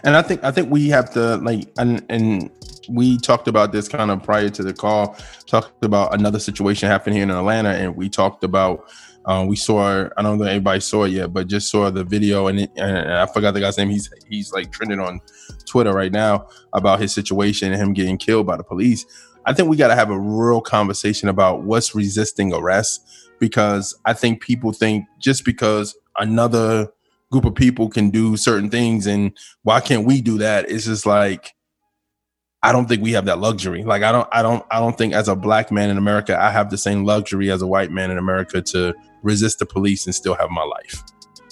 And I think I think we have to like and and we talked about this kind of prior to the call. Talked about another situation happening here in Atlanta, and we talked about uh, we saw. I don't know if anybody saw it yet, but just saw the video, and, it, and I forgot the guy's name. He's he's like trending on Twitter right now about his situation and him getting killed by the police. I think we got to have a real conversation about what's resisting arrest because I think people think just because another group of people can do certain things and why can't we do that? It's just like i don't think we have that luxury. Like i don't i don't i don't think as a black man in america i have the same luxury as a white man in america to resist the police and still have my life.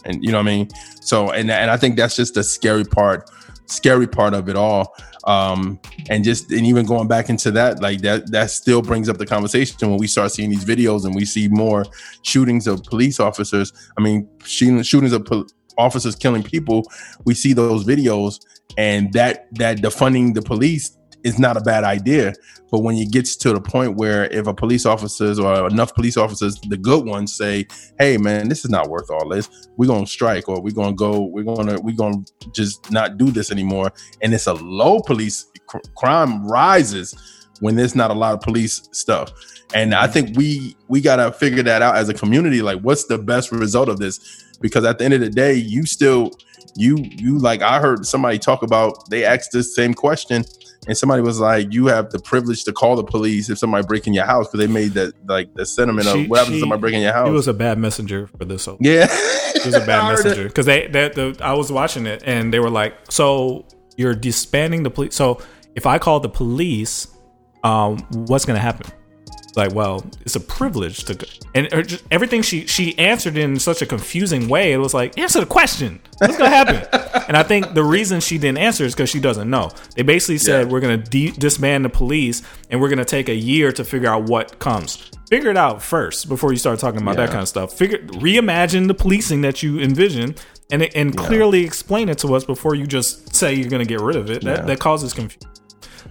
And you know what i mean? So and and i think that's just the scary part scary part of it all um and just and even going back into that like that that still brings up the conversation when we start seeing these videos and we see more shootings of police officers. I mean shootings of pol- officers killing people. We see those videos and that that defunding the police is not a bad idea but when it gets to the point where if a police officers or enough police officers the good ones say hey man this is not worth all this. We're gonna strike or we're gonna go we're gonna we're gonna just not do this anymore. And it's a low police cr- crime rises when there's not a lot of police stuff. And i think we we gotta figure that out as a community like what's the best result of this? Because at the end of the day you still you you like i heard somebody talk about they asked this same question and somebody was like you have the privilege to call the police if somebody break in your house because they made that like the sentiment She- of what happens if somebody break in your house He was a bad messenger for this. whole- Yeah. he was a bad *laughs* messenger because they that the I was watching it and they were like, so you're disbanding the police. So if I call the police, um, what's gonna happen? Like, well, it's a privilege to, go. and her, just, everything she she answered in such a confusing way. It was like, answer the question. What's gonna happen? *laughs* and I think the reason she didn't answer is because she doesn't know. They basically said we're gonna de- disband the police and we're gonna take a year to figure out what comes. Figure it out first before you start talking about that kind of stuff. Figure reimagine the policing that you envision and and clearly explain it to us before you just say you're gonna get rid of it. That Yeah. that causes confusion.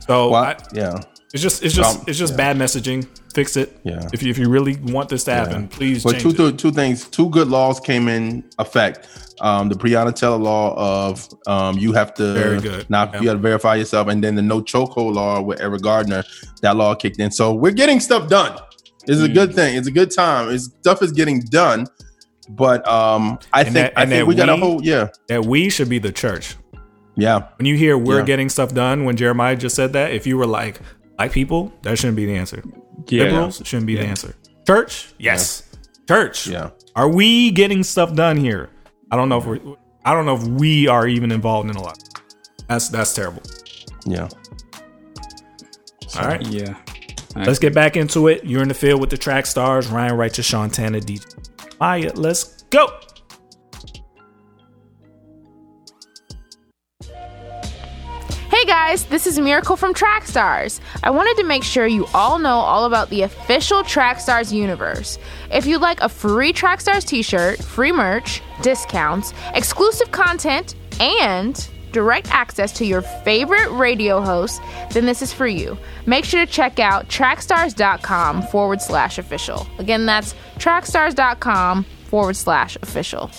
So I, yeah, it's just it's just Um, it's just yeah. bad messaging. Fix it. Yeah. If you if you really want this to happen, please But change two, two, two things, two good laws came in effect. Um, the Breonna Taylor law of um, you have to Very good. now Yeah. you got to verify yourself, and then the no chokehold law with Eric Garner, that law kicked in. So we're getting stuff done. It's a Mm. good thing. It's a good time. It's stuff is getting done. But um, I And think that- I think we got a whole yeah That we should be the church. yeah. When you hear we're Yeah. getting stuff done, when Jeremiah just said that, if you were like black people, that shouldn't be the answer. Yeah. Liberals shouldn't be the answer. Church, yes. Church, yeah. Are we getting stuff done here? I don't know if we're. I don't know if we are even involved in a lot. That's that's terrible. Yeah. All right. Yeah. Let's get back into it. You're in the field with the track stars, Ryan Righteous, Shantana, DJ Maya. Let's go. Guys, this is Miracle from Trackstars. I wanted to make sure you all know all about the official Trackstars universe. If you'd like a free Trackstars t shirt, free merch, discounts, exclusive content, and direct access to your favorite radio hosts, then this is for you. Make sure to check out trackstars.com forward slash official. Again, that's trackstars.com forward slash official.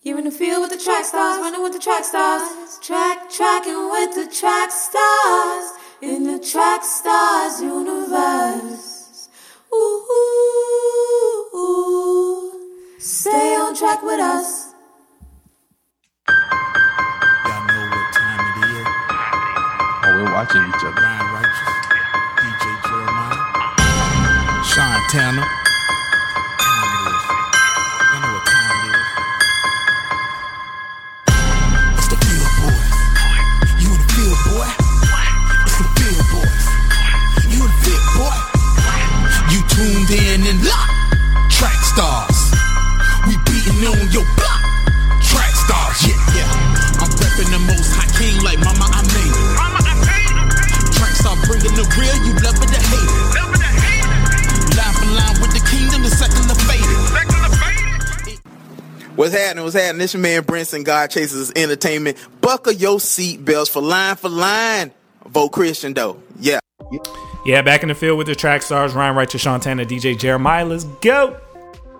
You're in the field with the track stars, running with the track stars. Track, tracking with the track stars. In the track stars universe. Ooh, ooh, ooh. Stay on track with us. Oh, we're watching each other. Ryan Righteous, DJ Jeremiah, Sean Tanner. Tuned in and locked. Track stars. We beating on your block. Track stars, yeah, yeah. I'm repping the most high king like mama, I made it. Mama, I made it. Track star bringing the real, you love it to hate it. Love it to hate it. Life in line with the kingdom, the second to fade it. Second to fade. What's happening? What's happening? This your man Brinson, God Chasers Entertainment. Buckle your seatbelts for line for line. Vote Christian though. Yeah. Yeah, back in the field with the track stars, Ryan Righteous, Shantana, DJ Jeremiah. Let's go.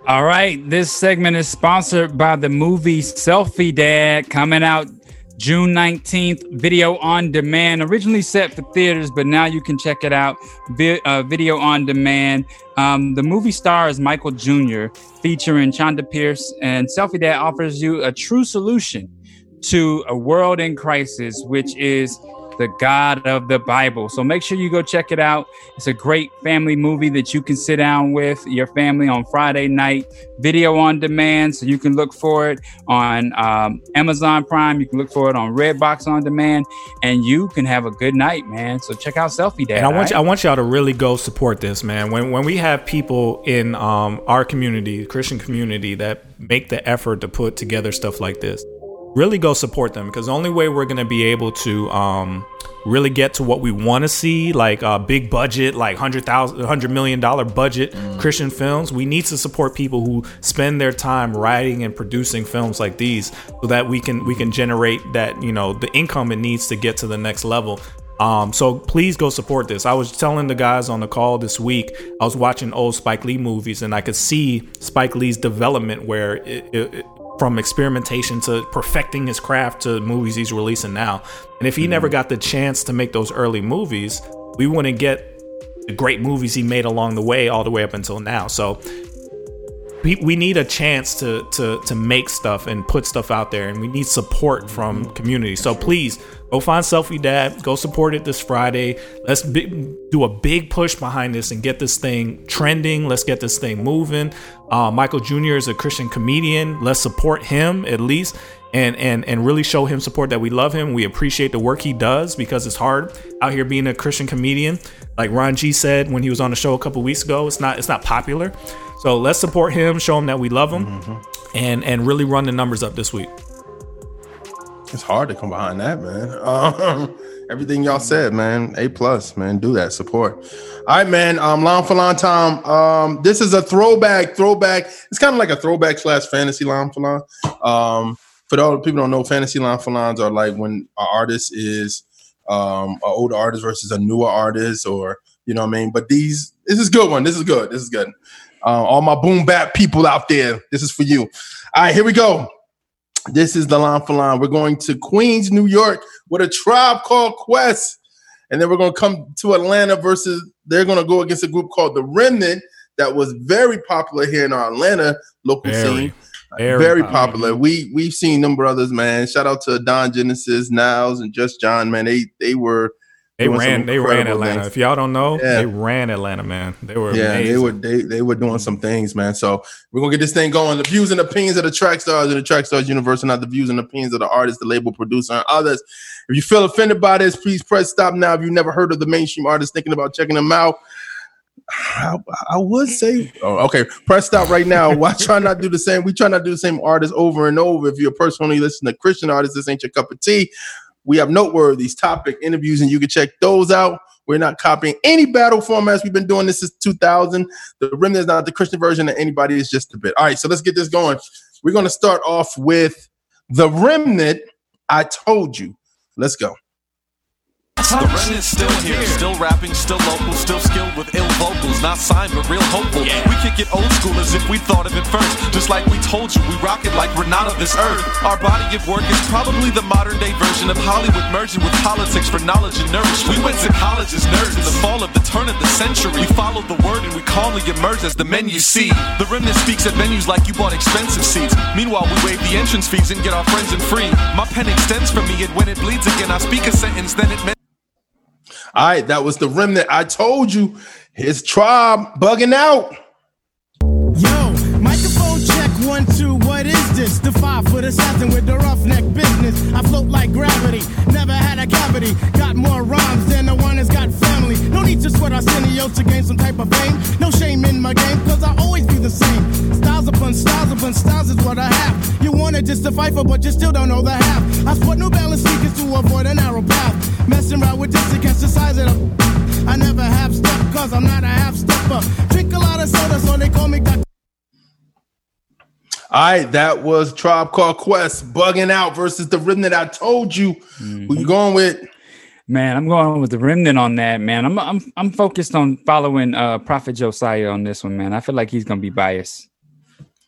All right, this segment is sponsored by the movie Selfie Dad coming out June 19th, video on demand. Originally set for theaters, but now you can check it out vi- uh, video on demand. Um, the movie stars Michael Jr., featuring Chonda Pierce, and Selfie Dad offers you a true solution to a world in crisis, which is the God of the Bible. So make sure you go check it out. It's a great family movie that you can sit down with your family on Friday night, video on demand. So you can look for it on um, Amazon Prime. You can look for it on Redbox on demand, and you can have a good night, man. So check out Selfie Dad. And I want you, I want y'all to really go support this, man. When when we have people in um, our community, Christian community, that make the effort to put together stuff like this, really go support them because the only way we're gonna be able to um, really get to what we want to see, like uh, big budget, like hundred thousand, hundred million dollar budget Christian films, we need to support people who spend their time writing and producing films like these, so that we can we can generate that you know the income it needs to get to the next level. Um, so please go support this. I was telling the guys on the call this week, I was watching old Spike Lee movies and I could see Spike Lee's development where it, it- from experimentation to perfecting his craft to movies he's releasing now. And if he mm-hmm. never got the chance to make those early movies, we wouldn't get the great movies he made along the way all the way up until now. So we, we need a chance to to to make stuff and put stuff out there and we need support from mm-hmm. community so please Go find Selfie Dad. Go support it this Friday. Let's bi- do a big push behind this and get this thing trending. Let's get this thing moving. Uh, Michael Jr. is a Christian comedian. Let's support him at least and and and really show him support that we love him. We appreciate the work he does because it's hard out here being a Christian comedian. Like Ron G said when he was on the show a couple weeks ago, it's not it's not popular. So let's support him, show him that we love him, and and really run the numbers up this week. It's hard to come behind that, man. *laughs* Um, everything y'all said, man. A plus, man. Do that support. All right, man. Um, long for long time. Um, this is a throwback. Throwback. It's kind of like a throwback slash fantasy line for long. Um, for all the people don't know, fantasy line for lines are like when an artist is um an older artist versus a newer artist, or you know what I mean. But these, this is good one. This is good. This is good. Uh, all my boom bap people out there, this is for you. All right, here we go. This is the line for line. We're going to Queens, New York, with a tribe called Quest, and then we're going to come to Atlanta versus. They're going to go against a group called the Remnant that was very popular here in our Atlanta local Very, scene. very Very, popular. popular. We we've seen them brothers, man. Shout out to Don Genesis, Niles, and Just John, man. They they were They ran they ran Atlanta. things. If y'all don't know, Yeah. they ran Atlanta, man. They were yeah, amazing. they were they, they were doing some things, man. So we're gonna get this thing going. The views and opinions of the track stars in the track stars universe, and not the views and opinions of the artist, the label, producer, and others. If you feel offended by this, please press stop now. If you've never heard of the mainstream artist, thinking about checking them out. I, I would say, oh, okay, press stop right now. *laughs* Why try not to do the same? We try not to do the same artist over and over. If you're personally listening to Christian artists, this ain't your cup of tea. We have noteworthy topic interviews, and you can check those out. We're not copying any battle formats. We've been doing this since 2000. The Remnant is not the Christian version of anybody. It's just a bit. All right, so let's get this going. We're going to start off with the Remnant. I told you. Let's go. The remnant's still here, still rapping, still local, still skilled with ill vocals, not signed but real hopeful. We kick it old school as if we thought of it first. Just like we told you, we rock it like we're not of this earth. Our body of work is probably the modern day version of Hollywood merging with politics for knowledge and nourishment. We went to college as nerds in the fall of the turn of the century. We followed the word and we calmly emerged as the men you see. The remnant speaks at venues like you bought expensive seats. Meanwhile, we waive the entrance fees and get our friends in free. My pen extends from me, and when it bleeds again, I speak a sentence, then it meant. All right, that was the Remnant. I told you. His tribe bugging out. Yo, This? The five foot assassin with the roughneck business. I float like gravity, never had a cavity. Got more rhymes than the one that's got family. No need to sweat Arsenio to gain some type of fame. No shame in my game, cause I always be the same. Styles upon styles upon styles is what I have. You wanted just to fight for, but you still don't know the half. I sport New Balance sneakers to avoid a narrow path. Messing around with this against the size of the. I never have step, cause I'm not a half stepper. Drink a lot of soda, so they call me Dr. All right, that was Tribe Called Quest bugging out versus the Remnant. I told you. Who you going with? Man, I'm going with the remnant on that, man. I'm I'm I'm focused on following uh Prophet Josiah on this one, man. I feel like he's gonna be biased.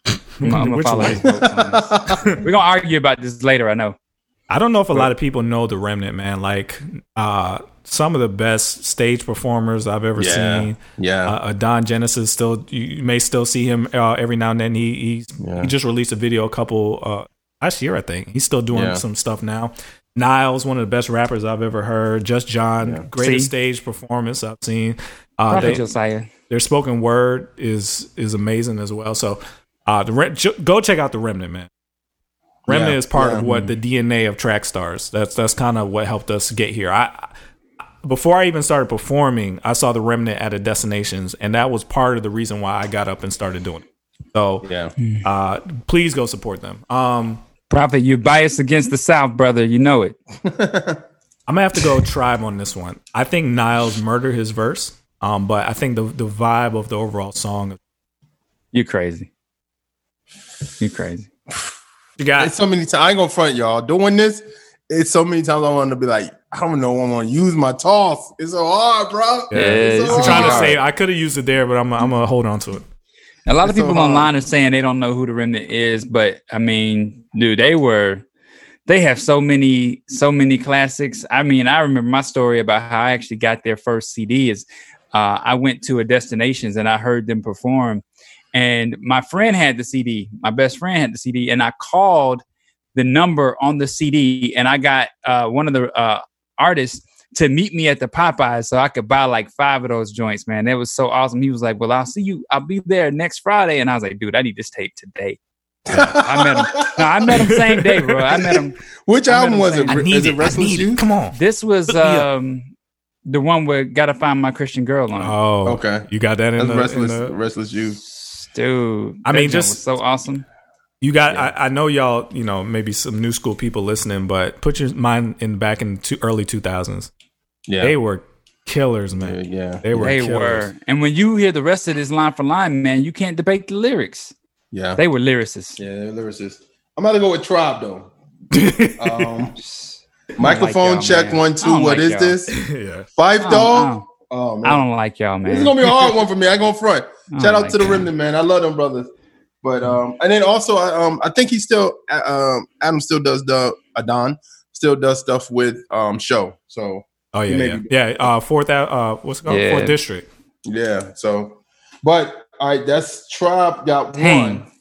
I'm, I'm gonna follow his on this. *laughs* We're gonna argue about this later, I know. I don't know if a lot of people know the Remnant, man. Like uh, some of the best stage performers I've ever Yeah, seen. yeah. uh, uh, Don Genesis still you may still see him uh, every now and then. He he's, Yeah. he just released a video a couple uh, last year, I think. He's still doing Yeah. some stuff now. Niles, one of the best rappers I've ever heard. Just John, greatest See? stage performance I've seen. Uh, they- Josiah. their spoken word is is amazing as well. So, uh, the Rem- go check out the Remnant, man. Remnant Yeah, is part yeah. of what the DNA of Track Stars. That's that's kind of what helped us get here. I I- before I even started performing, I saw the Remnant at a destinations, and that was part of the reason why I got up and started doing it. So, yeah, uh, please go support them. Um, Prophet, you're biased against the South, brother. You know it. *laughs* I'm gonna have to go tribe on this one. I think Niles murdered his verse, um, but I think the the vibe of the overall song. You crazy. You crazy. You got it's so many times. I ain't gonna front y'all doing this. It's so many times I want to be like, I don't know. I'm gonna use my toss. It's so hard, bro. Yeah, It's so I'm trying to say I could have used it there, but I'm I'm gonna hold on to it. A lot of It's so people hard. online are saying they don't know who the remnant is, but I mean, dude, they were they have so many so many classics. I mean, I remember my story about how I actually got their first CD is uh, I went to a destinations and I heard them perform, and my friend had the CD. My best friend had the CD, and I called the number on the CD, and I got uh, one of the uh, artists to meet me at the Popeyes so I could buy like five of those joints. Man, that was so awesome. He was like, "Well, I'll see you. I'll be there next Friday," and I was like, "Dude, I need this tape today." I met him. No, I met him same day, bro. I met him. Which I met album him was same it? day. Is it Restless Youth? Come on. This was Hook me up. um the one where "Gotta Find My Christian Girl" on. it. Oh, Okay. You got that in That's the, in Restless, the- Restless Youth. Dude. I mean, just- was so awesome. You got. I, I know y'all. You know, maybe some new school people listening, but put your mind in back in two, early two thousands. Yeah. they were killers, man. Yeah, they were. They killers. were, and when you hear the rest of this line for line, man, you can't debate the lyrics. Yeah. They were lyricists. Yeah, they're lyricists. I'm about to go with Tribe though. *laughs* um, *laughs* microphone like check man. one two. don't What like is y'all. this? *laughs* yeah. Five I don't- I dog. Don't- Oh man, I don't like y'all, man. This is gonna be a hard one *laughs* for me. I go front. Shout don't out to the Remnant man. I love them brothers. But um, and then also I um I think he still uh, um Adam still does the Adon still does stuff with um show. So Oh yeah, may yeah, yeah. Uh, fourth out. Uh, what's it called? Yeah. Fourth district. yeah. So, but all right, that's Tribe got Dang. one.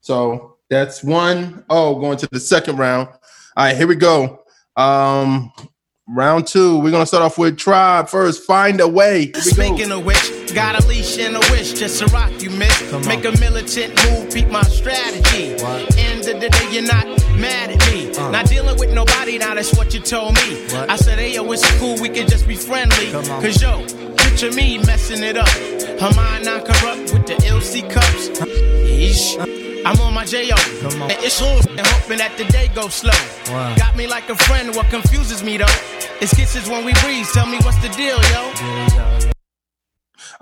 So that's one. Oh, going to the second round. All right, here we go. Um, round two. We're gonna start off with Tribe first. Find a way. Here we go. Speaking of which, got a leash and a wish just to rock you, miss. Make a militant move, beat my strategy. End of the day, you're not mad at me. Not dealing with nobody, now that's what you told me. I said, hey, yo, it's cool, we can just be friendly. Cause yo, picture me messing it up. Her mind not corrupt with the LC cups. Yeesh. I'm on my J.O. And it's all and hoping that the day goes slow. Got me like a friend, what confuses me though? It's kisses when we breathe. Tell me what's the deal, yo?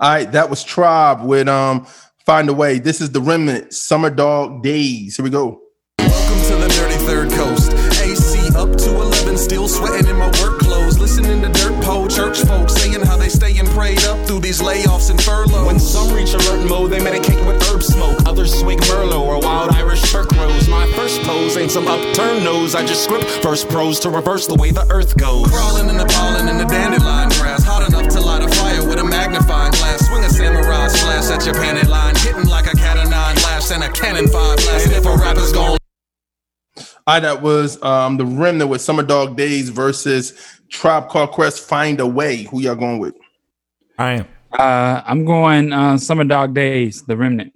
All right, that was Tribe with um Find a Way. This is the Remnant Summer Dog Days. Here we go. Welcome to the dirty third coast. AC up to 11, still sweating in my work clothes. Listening to dirt pole church folks saying how they staying prayed up through these layoffs and furloughs. When some reach alert mode, they medicate with herb smoke. Others swig Merlot or wild Irish Turk rose. My first pose ain't some upturned nose. I just script first prose to reverse the way the earth goes. Crawling in the pollen in the dandelion grass. Hot enough to light a fire with a magnifying glass. Swing a samurai slash at your panty line. Hitting like a cat of nine laughs and a cannon five blast. And if a rapper's gone All right, that was um the Remnant with Summer Dog Days versus Tribe Called Quest Find a Way. Who y'all going with? I am. Uh, I'm going uh, Summer Dog Days, The Remnant.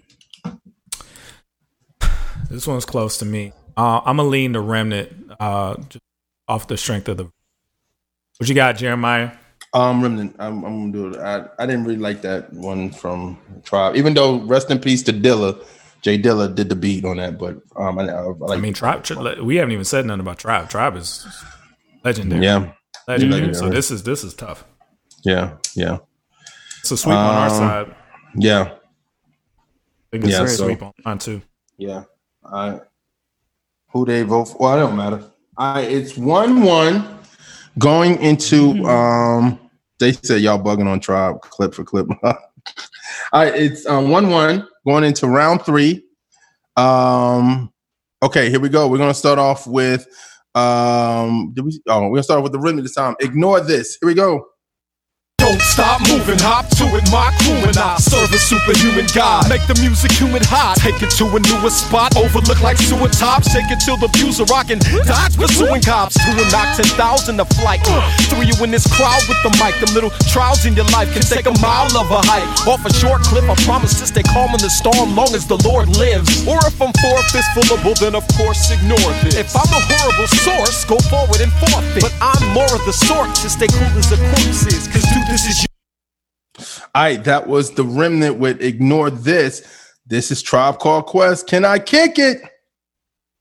This one's close to me. Uh, I'm gonna lean the remnant uh, off the strength of the. What you got, Jeremiah? Um, Remnant. I'm, I'm gonna do it. I, I didn't really like that one from Tribe, even though rest in peace to Dilla. J Dilla did the beat on that, but um, I, I, I like. I mean, Tribe. Tri- We haven't even said nothing about Tribe. Tribe is legendary. Yeah. legendary. Mhm. So this is this is tough. yeah, yeah, It's a sweep on our Um, side. yeah, I think it's yeah. a So sweep on mine too. yeah, I who they vote for? Well, it don't matter. I it's one one going into um. They said y'all bugging on Tribe clip for clip. *laughs* All right, it's um one one going into round three. Um, okay, here we go. We're gonna start off with um. Did we? Oh, we're gonna start off with the rhythm this time. Ignore this. Here we go. Don't stop moving, hop to it, my crew and I serve a superhuman God. Make the music humid hot, take it to a newer spot, overlook like sewer top, shake it till the views are rocking. Dodge pursuing cops, two and knock 10,000 a flight. Three you in this crowd with the mic, the little trials in your life can take a mile of a hike. Off a short cliff, I promise to stay calm in the storm long as the Lord lives. Or if I'm four fistfulable, then of course ignore this. If I'm a horrible source, go forward and forfeit. But I'm more of the sort to stay cool as a corpse is, cause dude, this is you. All right, that was the remnant with ignore this. This is Tribe Called Quest. Can I kick it?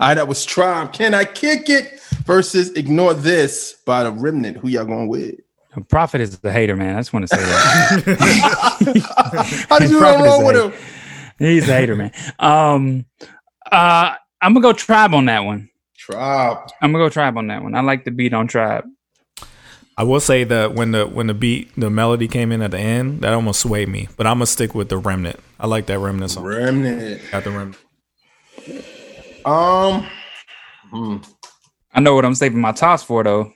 All right, that was Tribe. Can I kick it? Versus Ignore This by the Remnant. Who y'all going with? Prophet is the hater, man. I just want to say that. *laughs* How did you Prophet run wrong with him? He's a hater, man. Um, uh, I'm gonna go tribe on that one. Tribe. I'm gonna go tribe on that one. I like the beat on tribe. I will say that when the when the beat the melody came in at the end, that almost swayed me. But I'm gonna stick with the remnant. I like that remnant song. Remnant. Got the remnant. Um. hmm. I know what I'm saving my toss for though.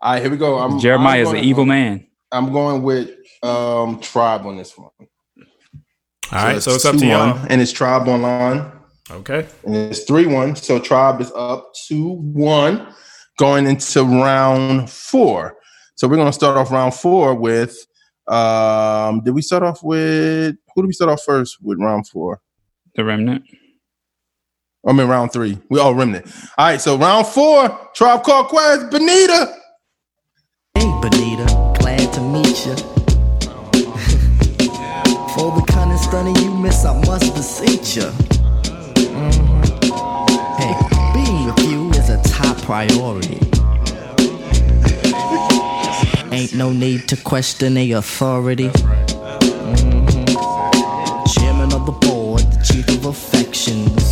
All right, here we go. I'm, Jeremiah I'm is an going- evil man. I'm going with um tribe on this one. All right, so it's up to 2-1, y'all. and it's tribe online. Okay. And it's three one. So tribe is up two one, going into round four. So we're gonna start off round four with. Um, did we start off with who did we start off first with round four? The remnant. I mean round three. We all remnant. All right, so round four, tribe called Quest, Bonita. Hey, Bonita, glad to meet you. *laughs* For the kind of stunning you miss, I must beseech you. Hey, being with you is a top priority. Ain't no need to question a authority. Mhm. Chairman of the board, the chief of affections.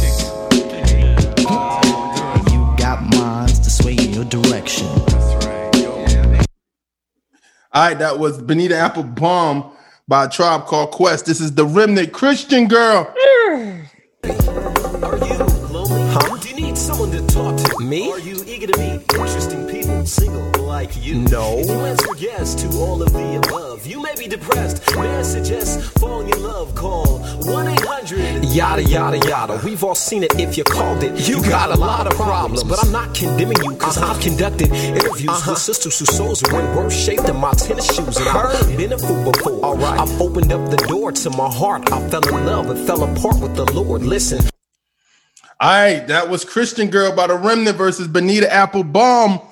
To sway in your direction. All right, that was Bonita Applebum by a tribe called Quest. This is the remnant Christian girl. Me? Are you eager to meet interesting people, single like you? No. If you answer yes to all of the above, you may be depressed. May I suggest falling in love? Call 1 800 Yada, yada, yada. We've all seen it if you called it. You got a lot of problems, but I'm not condemning you because uh-huh. I've conducted interviews uh-huh. with sisters whose souls are in worse shape than my tennis shoes. And I've been a fool before. All right. I've opened up the door to my heart. I fell in love and fell apart with the Lord. Listen. All right, that was Christian girl by the remnant versus Bonita Applebum.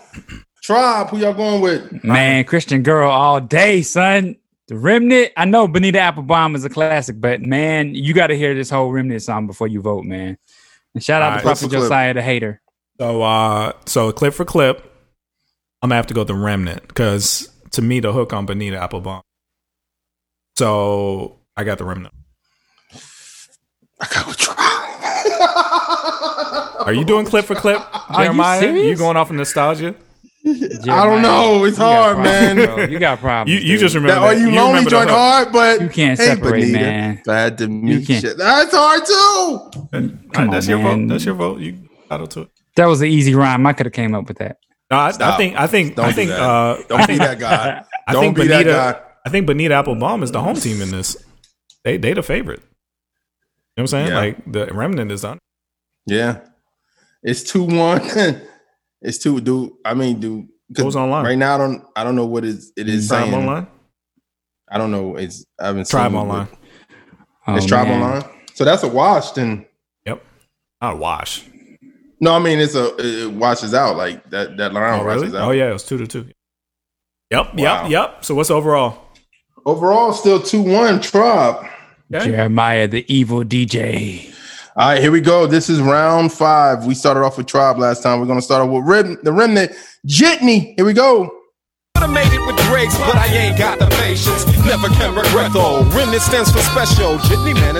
Tribe, who y'all going with? Man, Christian girl all day, son. The Remnant. I know Bonita Applebum is a classic, but man, you got to hear this whole Remnant song before you vote, man. And shout out All to. Prophet Clip for clip. Josiah the hater. So uh so clip for clip, I'm gonna have to go the remnant because to me the hook on Bonita Applebum. So I got the remnant. Are you doing clip for clip, you Jeremiah? serious? going off of nostalgia? I don't know. It's hard, man. You got problems. You, you just remember That, are that- you, lonely remember joint hard, but You can't Hey, separate, Bonita, man. Bad to me. can't. Shit. That's hard too. Come that's on, your man. vote. That's your vote. You entitled to it. That was an easy rhyme. I could have came up with that. No, I, I think I think Don't I think that. uh Don't I be think, that guy. *laughs* I Don't think be that guy. I think Bonita Applebum is the home team in this. They they the favorite. You know what I'm saying? Yeah. Like the remnant is on. Yeah, it's two one. *laughs* it's two, Do I mean, dude. 'cause Goes online. right now. I don't. I don't know what is it is Tribe saying. online. I don't know. It's I haven't Tribe seen it, online. but It's Oh, tribe man. online. So that's a wash. Then Yep. Not a wash. no, I mean it's a it washes out like that. That line Oh washes really? out. Oh yeah, it was two to two. Yep. Wow. Yep. Yep. So what's overall? Overall, still two one. Tribe. Okay. Jeremiah, the evil DJ. All right, here we go. This is round five. We started off with Tribe last time. We're going to start off with Rem- the Remnant. Jitney. Here we go. With Drake's, but I ain't got the patience. Never can regret though. Remnant stands for special. Jitney man,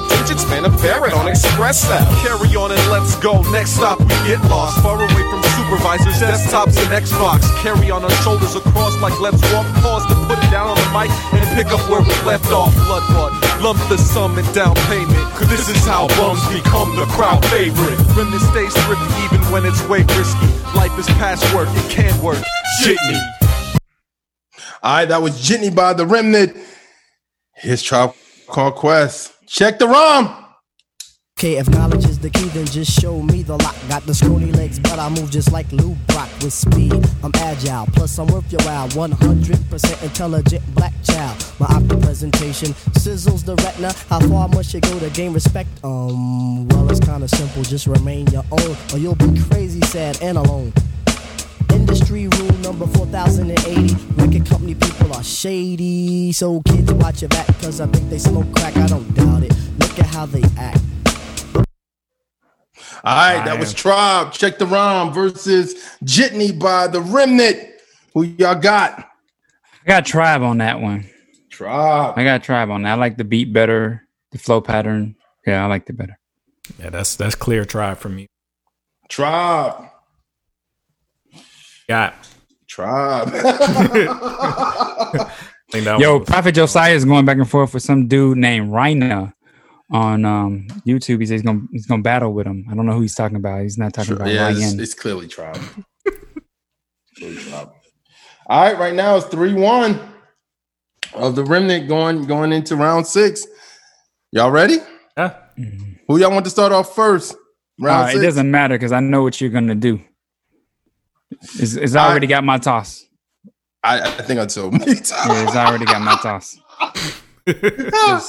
parrot on espresso. Carry on and let's go. Next stop, we get lost. Far away from supervisors, desktops, and Xbox. Carry on our shoulders across like let's walk. Pause to put it down on the mic and pick up where we left off. Blood blood. Lump the sum and down payment. Cause this is how bums become the crowd favorite. Remnant stays thrifty even when it's way risky. Life is patchwork, it can't work. Jitney. All right, that was Jitney by the Remnant. Here's Tribe Called Quest. Check the ROM. Okay, if knowledge is the key, then just show me the lock. Got the scrawny legs, but I move just like Lou Brock with speed. I'm agile, plus I'm worth your while. 100% intelligent black child. My optic presentation sizzles the retina. How far must you go to gain respect? Um, well, it's kinda simple. Just remain your own, or you'll be crazy, sad, and alone. Industry rule number 4080. Record company people are shady. So kids, watch your back, cause I think they smoke crack. I don't doubt it. Look at how they act. All right, that was Tribe. Check the ROM versus Jitney by the Remnant. Who y'all got? I got tribe on that one. Tribe. I got tribe on that. I like the beat better, the flow pattern. Yeah, I liked it better. Yeah, that's that's clear tribe for me. Tribe. Got Tribe. *laughs* *laughs* think that Yo, Prophet Josiah is going back and forth with some dude named Rhina on um, YouTube. He says he's gonna he's gonna battle with him. I don't know who he's talking about. He's not talking about yeah, it's, Ryan. it's clearly Tribe. *laughs* clearly Tribe. All right, right now it's 3 1 of the remnant going going into round six. Y'all ready? Yeah. Who y'all want to start off first? Round Uh, it doesn't matter because I know what you're gonna do. It's, it's All already got my toss. I, I think I told *laughs* me. Yeah, it's already got my toss. *laughs* All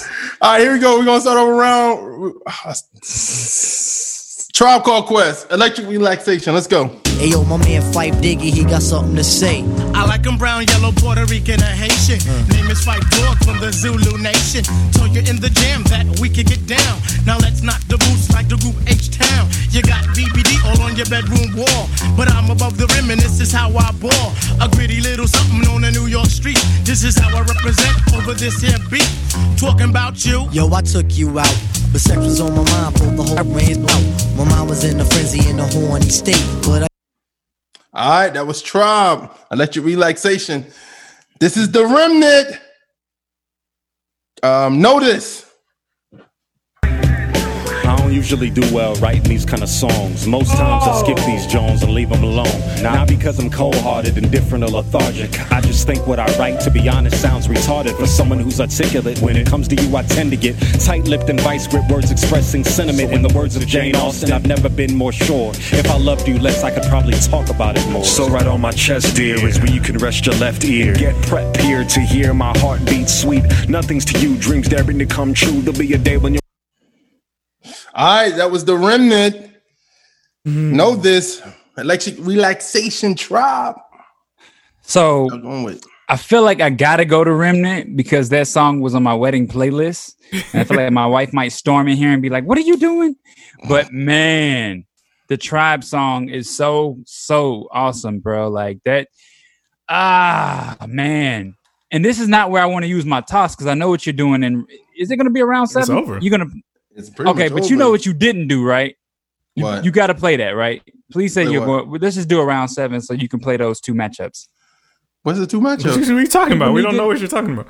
right, here we go. We're gonna start over round. *sighs* Tribe Call Quest, Electric Relaxation. Let's go. Hey yo, my man Phife Diggy, he got something to say. I like 'em brown, yellow, Puerto Rican, or Haitian. Mm. Name is Phife Dawg from the Zulu Nation. Told you in the jam that we could get down. Now let's knock the boots like the group H Town. You got BBD all on your bedroom wall. But I'm above the rim and this is how I ball. A gritty little something on the New York street. This is how I represent over this here beat. Talking about you. Yo, I took you out. But sex was on my mind, pulled the whole out. My mind was in a frenzy in a horny state. But I All right, that was Tribe, Electric Relaxation. This is the remnant. Um, notice. Usually do well writing these kind of songs. Most times I skip oh. these Jones and leave them alone. Not because I'm cold hearted, indifferent, or lethargic. I just think what I write, to be honest, sounds retarded for someone who's articulate. When it comes to you, I tend to get tight lipped and vice grip words expressing sentiment. In the words of Jane Austen, I've never been more sure. If I loved you less, I could probably talk about it more. So, right on my chest, dear, is where you can rest your left ear. Get prep here to hear my heartbeat sweet. Nothing's to you, dreams daring to come true. There'll be a day when you're All right, that was the remnant. Mm-hmm. Know this. Electric Relaxation Tribe. So going with. I feel like I gotta go to Remnant because that song was on my wedding playlist. And I feel like my wife might storm in here and be like, What are you doing? But man, the tribe song is so, so awesome, bro. Like that. Ah, man. And this is not where I want to use my toss because I know what you're doing. And is it gonna be around seven? It's over. You're gonna It's pretty Okay, much but you know what you didn't do, right? You, What? you gotta play that, right? Please say Play you're what? going let's just do around seven so you can play those two matchups. What's the two *laughs* matchups? What are you talking about? We don't need know what you're talking about.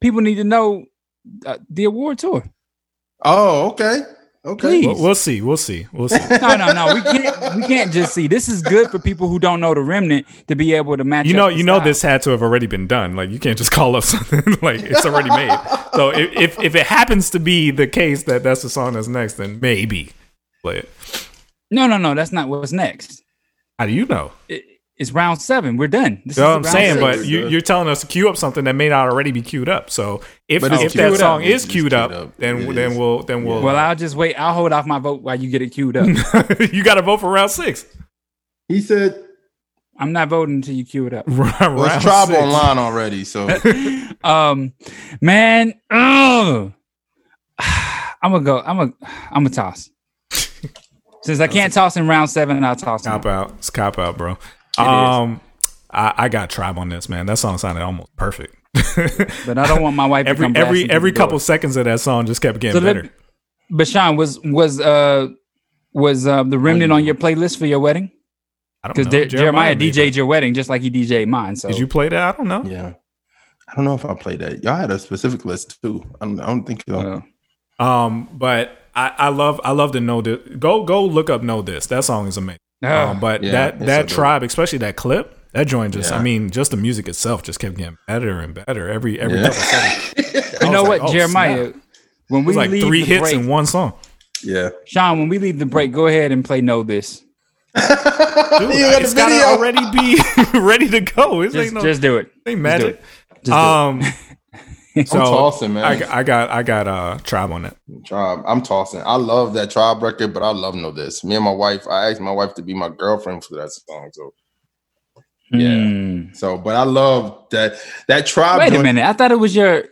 People need to know uh, the award tour. Oh, okay. Okay. Please. We'll, we'll see. We'll see. We'll see. no, no, no. We can't. We can't just see. This is good for people who don't know the remnant to be able to match. You know, up the you know, style. this had to have already been done. Like, you can't just call up *laughs* something like it's already made. So, if, if if it happens to be the case that that's the song that's next, then maybe play it. No, no, no. That's not what's next. How do you know? It, it's round seven. We're done. This You know what is I'm round saying, six. but you, you're telling us to queue up something that may not already be queued up. So if But it's if that song It's is queued queued up, up. then It then is. we'll then we'll. well, I'll just wait. I'll hold off my vote while you get it queued up. *laughs* you got to vote for round six. He said I'm not voting until you queue it up. *laughs* round well, it's Tribe six. online already. So *laughs* um, man, ugh. *sighs* I'm gonna go. I'm gonna. I'm gonna toss. Since I can't toss in round seven, I'll toss. Cop out. It's cop out, bro. Um, I, I got tribe on this, man. That song sounded almost perfect. *laughs* But I don't want my wife to every come every every the door. couple seconds of that song just kept getting So let- better. But Sean, was was uh was uh the remnant on your playlist for your wedding? I don't Because know. Jeremiah, made DJ'd your wedding just like he DJ'd mine. So Did you play that? I don't know. yeah, I don't know if I played that. Y'all had a specific list too. I don't, I don't think so. Um, but I, I love I love to know this. Go go look up know this. That song is amazing. Um, but yeah, that that so dope. tribe, especially that clip, that joint just I mean, just the music itself just kept getting better and better every every Yeah. couple seconds. *laughs* You know was what, oh, Jeremiah? snap. When It we was like leave three the hits break, in one song. Yeah, Sean, when we leave the break, go ahead and play "Know This." *laughs* Dude, You got it's the gotta already be *laughs* ready to go. It's Just, ain't no, just do it. ain't Just do magic. it. Just do *laughs* it. Um, so tossing, man. I, got- I got I got uh tribe on it. Tribe. I'm tossing. I love that Tribe record, but I love Know This. Me and my wife, I asked my wife to be my girlfriend for that song. So yeah. Hmm. So, but I love that that Tribe. Wait a minute. I thought it was your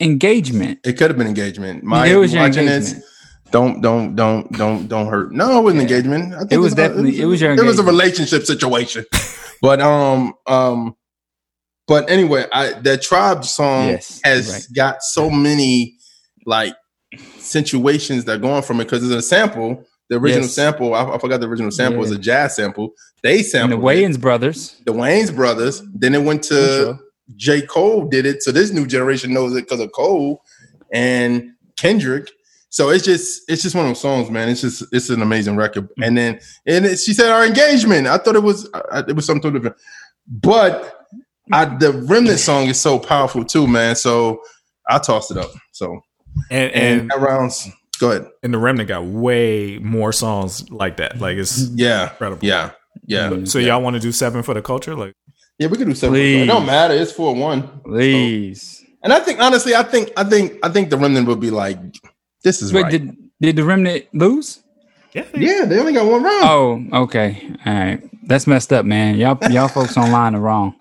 engagement. It could have been engagement. My It was your engagement. this. Don't don't don't don't don't hurt. No, it wasn't engagement. I think It was definitely- it was your It was a relationship situation. *laughs* but um um but anyway, I that tribe song Yes, has right. got so many like situations that are going from it because it's a sample. the original Yes. sample. I, I forgot the original sample was a jazz sample. They sampled the it. Wayans brothers. The Wayans brothers. Then it went to J. Cole did it. So this new generation knows it because of Cole and Kendrick. So it's just it's just one of those songs, man. It's just it's an amazing record. Mm. And then and it, she said our engagement. I thought it was I, it was something different, but I, the remnant song is so powerful too, man. So I tossed it up. So And and, and that rounds. Go ahead. and the remnant got way more songs like that. Like it's Yeah, incredible. yeah, yeah. Mm-hmm. So y'all want to do seven for the culture? Like Yeah, we could do seven. Please. It don't matter. It's four one. Please. And I think honestly, I think I think I think the remnant would be like, this is Wait, right. did did the remnant lose? yeah, they only got one round. Oh, okay. All right. That's messed up, man. Y'all y'all folks online are wrong.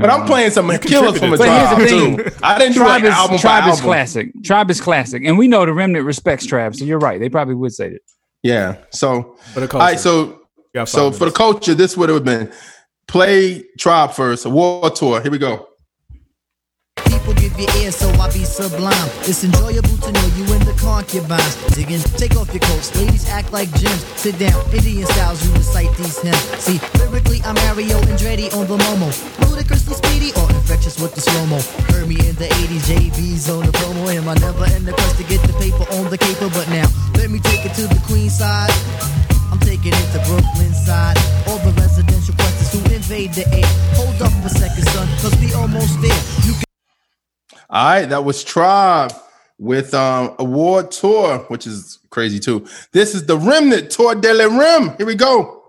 But I'm playing some killers from a But here's tribe the too. thing. I didn't do Tribe like is, album Tribe by is album. classic. Tribe is classic. And we know the remnant respects Tribe, so you're right. They probably would say that. Yeah. So For the all right. culture. So so five for the culture, this would have been play tribe first. Award Tour. Here we go. People give you ear, so I be sublime. It's enjoyable to know you in the concubines. Digging, take off your coats. Ladies act like gems. Sit down, Indian styles, you recite these hymns. See, lyrically, I'm Mario Andretti on the Momo. Ludicrously speedy or infectious with the slow mo. Heard me in the 80s, JV's on the promo. Am I never in the quest to get the paper on the caper? But now, let me take it to the queen side. I'm taking it to Brooklyn side. All the residential questions who invade the air. Hold up a second, son, cause we almost there. You All right, that was Tribe with um award tour, which is crazy too. This is the Remnant Tour de la Rim. Here we go.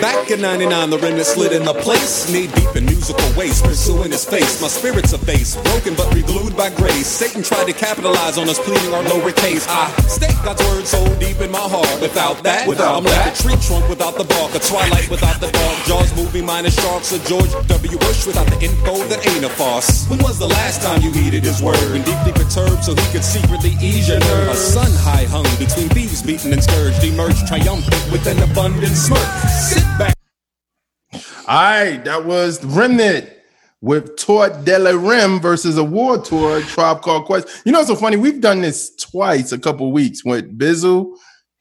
Back in 99, the remnant slid in the place. Knee deep in musical waste, pursuing his face. My spirit's a base, broken but reglued by grace. Satan tried to capitalize on us, pleading our lowercase. I stake God's word so deep in my heart. Without that, Without I'm that. like a tree trunk without the bark, a twilight without the dark. Jaws movie minus sharks, a George W. Bush without the info that ain't a farce. When was the last time you heeded his word? When deeply perturbed so he could secretly ease your nerves. A sun high hung between thieves beaten and scourged, emerged triumphant with an abundant smirk. Sit back. All right, that was Remnant with Tour de la Rim versus Award Tour, Tribe Called Quest. You know, it's so funny. We've done this twice, a couple weeks with Bizzle.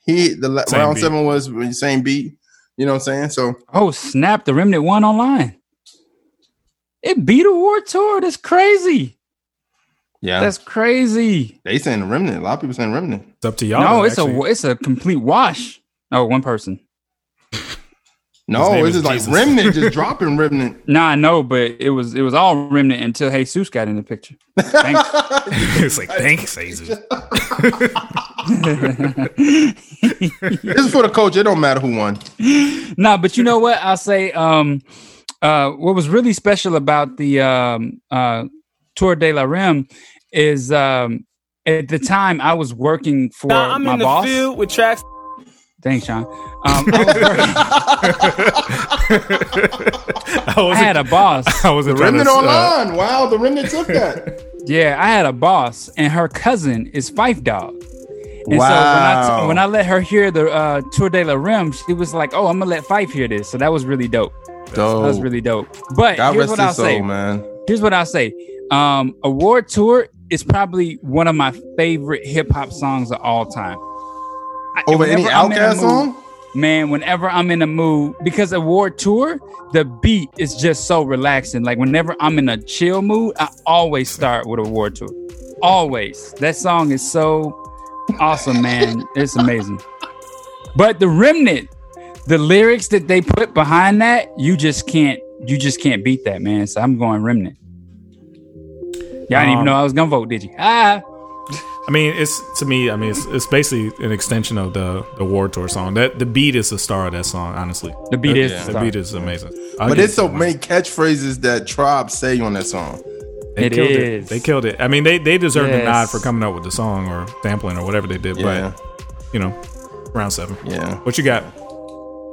He the la- Same round beat. seven was the same beat. You know what I'm saying? So Oh, snap. The remnant won online. It beat Award Tour. That's crazy. yeah, That's crazy. they saying the Remnant. A lot of people saying Remnant. It's up to y'all. no, it's actually. a it's a complete wash. Oh, one person. No, name it's just like Jesus. Remnant, just *laughs* dropping Remnant. Nah, I know, but it was it was all remnant until Jesus got in the picture. Thanks. *laughs* it's like thanks, *laughs* Jesus. This is for the coach. It don't matter who won. no, but you know what? I'll say um uh what was really special about the um uh Tour de la Rim is um at the time I was working for Now I'm my in the boss. field with tracks. Thanks, Sean. Um, *laughs* *laughs* I, was working- I had a boss. *laughs* I was The Remnant online. wow, the Remnant took that. Yeah, I had a boss, and her cousin is Phife Dawg. And so when Wow. I, when I let her hear the uh, Tour de la Rim, she was like, "Oh, I'm gonna let Phife hear this." So that was really dope. Dope. That was really dope. But God here's what I'll soul, say, man. Here's what I'll say. Um, Award Tour is probably one of my favorite hip hop songs of all time. I- Over any whenever I'm in a Outkast mood- song? Man, whenever I'm in a mood, because Award Tour, the beat is just so relaxing. Like whenever I'm in a chill mood, I always start with Award Tour. Always. That song is so awesome, man. It's amazing. But the remnant, the lyrics that they put behind that, you just can't, you just can't beat that, man. So I'm going remnant. Y'all didn't even Um, know I was gonna vote, did you? Ah, I mean, it's to me. I mean, it's, it's basically an extension of the the War Tour song. That the beat is the star of that song. Honestly, The beat is the, the the beat is amazing. I'll But give it's it so to many catchphrases that Tribe say on that song. They It killed is. it. They killed it. I mean, they they deserve the nod for coming up with the song or sampling or whatever they did. Yeah. But you know, round seven. Yeah. What you got?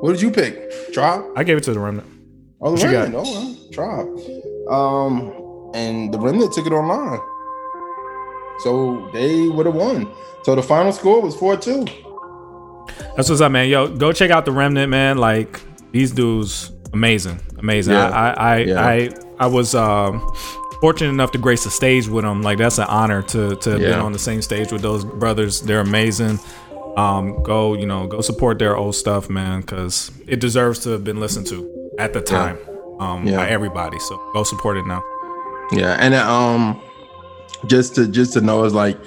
What did you pick? Tribe? I gave it to the remnant. Oh, the you got? Remnant. Oh, well, Tribe. Um, and the Remnant took it online. So they would have won. So the final score was 4 2. That's what's up, man. Yo, go check out the remnant, man. Like these dudes, amazing, amazing. Yeah. I, I, I, Yeah. I, I was um, fortunate enough to grace the stage with them. Like that's an honor to to have been on the same stage with those brothers. They're amazing. Um, go, you know, go support their old stuff, man, because it deserves to have been listened to at the time um, Yeah. by everybody. So go support it now. Yeah, and uh, um, just to just to know is like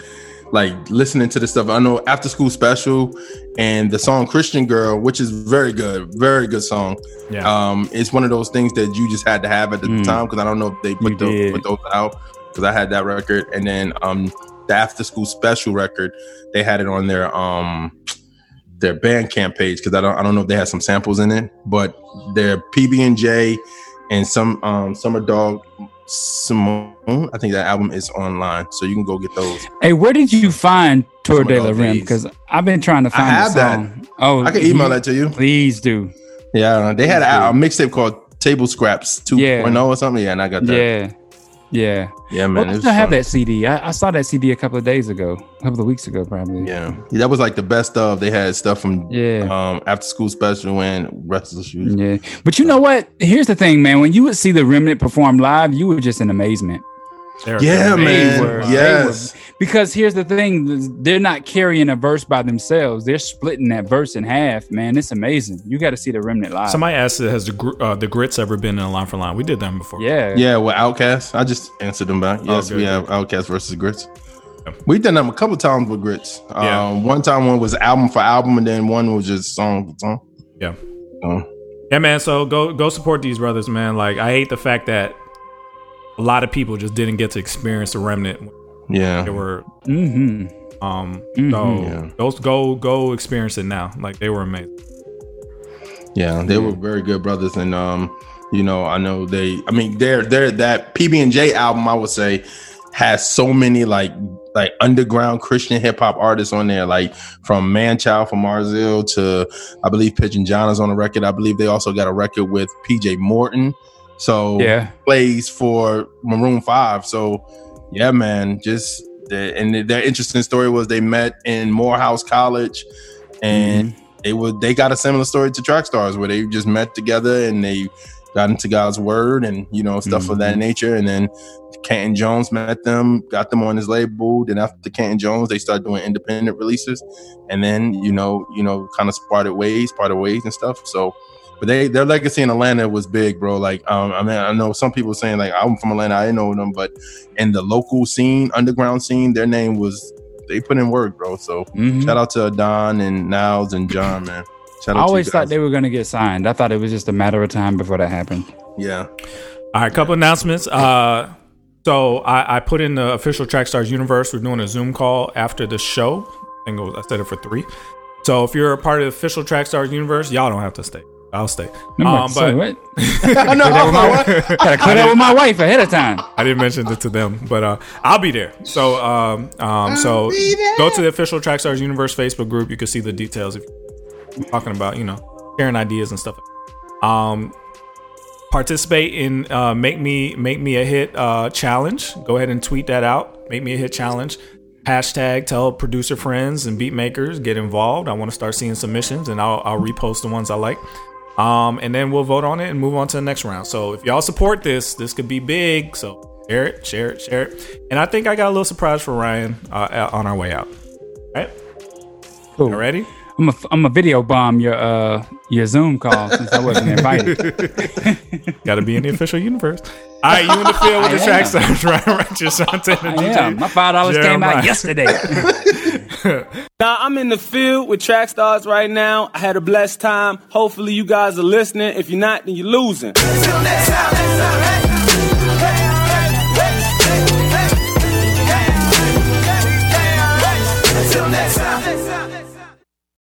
like listening to the stuff. I know after school special and the song Christian Girl, which is very good, very good song. Yeah. Um, it's one of those things that you just had to have at the Mm. time because I don't know if they put, the, put those out because I had that record, and then um the after school special record they had it on their um their Bandcamp page because I don't I don't know if they had some samples in it, but their PB and J and some um Summer Dog Simone. I think that album is online, so you can go get those. Hey, where did you find Tour de la Rim? Because I've been trying to I find have the that. Oh, I can email that to you. Please do. Yeah, they had a, a mixtape called Table Scraps 2.0 Yeah. Oh or something. Yeah, and I got that. Yeah. Yeah. Yeah, man. Well, I still have fun. that CD. I, I saw that CD a couple of days ago, a couple of weeks ago, probably. Yeah, that was like the best of. They had stuff from Yeah. um after school special and rest of the shoes. Yeah. But you know what? Here's the thing, man. When you would see the Remnant perform live, you were just in amazement. Yeah, They man. were- they yes. were- because here's the thing they're not carrying a verse by themselves. They're splitting that verse in half, man. It's amazing. You got to see the Remnant live. Somebody asked, "Has the uh, the grits ever been in a line for line?" We did them before. Yeah. Yeah, with Outkast. I just answered them back. Oh, Yes, good, we good. have Outkast versus Grits. We've done them a couple times with Grits. Yeah. Um, one time one was album for album, and then one was just song for song. Yeah. So, Yeah, man. So go go support these brothers, man. Like I hate the fact that a lot of people just didn't get to experience the remnant. Yeah. They were. Mm-hmm. Um. Mhm. So Yeah. those go go experience it now. Like they were amazing. Yeah, they were very good brothers, and um, you know, I know they. I mean, they're they're that PB and J album. I would say has so many like like underground Christian hip hop artists on there, like from Manchild from Mars ILL to I believe Pigeon John is on the record. I believe they also got a record with PJ Morton. So Yeah. plays for Maroon Five. So yeah, man, just the, and their interesting story was they met in Morehouse College, and mm-hmm. they would they got a similar story to Track Stars where they just met together and they got into God's word and you know stuff of that mm-hmm. nature. And then Canton Jones met them, got them on his label. Then after Canton Jones, they started doing independent releases, and then you know you know kind of parted ways, parted ways and stuff. So. But they their legacy in Atlanta was big, bro. Like, um, I mean, I know some people saying like I'm from Atlanta, I didn't know them, but in the local scene, underground scene, their name was they put in work, bro. So Mhm. shout out to Don and Niles and John, man. Shout I always to thought they were going to get signed. I thought it was just a matter of time before that happened. Yeah. All right, couple announcements. Uh, so I, I put in the official Trackstars universe. We're doing a Zoom call after the show. I think it was, I said it for three. So if you're a part of the official Trackstars universe, y'all don't have to stay. I'll stay. I'm about Um, to say, what? I know. Clear that with *laughs* Gotta clear that with my wife ahead of time. I didn't mention it to them, but uh, I'll be there. So, um, um, so go to the official Trackstars Universe Facebook group. You can see the details if you're talking about, you know, sharing ideas and stuff. Um, participate in uh, make me make me a hit uh, challenge. Go ahead and tweet that out. Make me a hit challenge. Hashtag tell producer friends and beat makers get involved. I want to start seeing submissions, and I'll, I'll repost the ones I like. Um, and then we'll vote on it and move on to the next round. So if y'all support this, this could be big. So share it, share it, share it. And I think I got a little surprise for Ryan uh, on our way out. All right, Cool. you ready? I'm a, I'm a video bomb your uh your Zoom call since I wasn't invited. *laughs* Got to be in the official universe. All right, you in the field with the I track am. stars, Ryan Righteous, Shantana, I DJ. am. My five dollars came out yesterday. *laughs* Now I'm in the field with track stars right now. I had a blessed time. Hopefully you guys are listening. If you're not, then you're losing.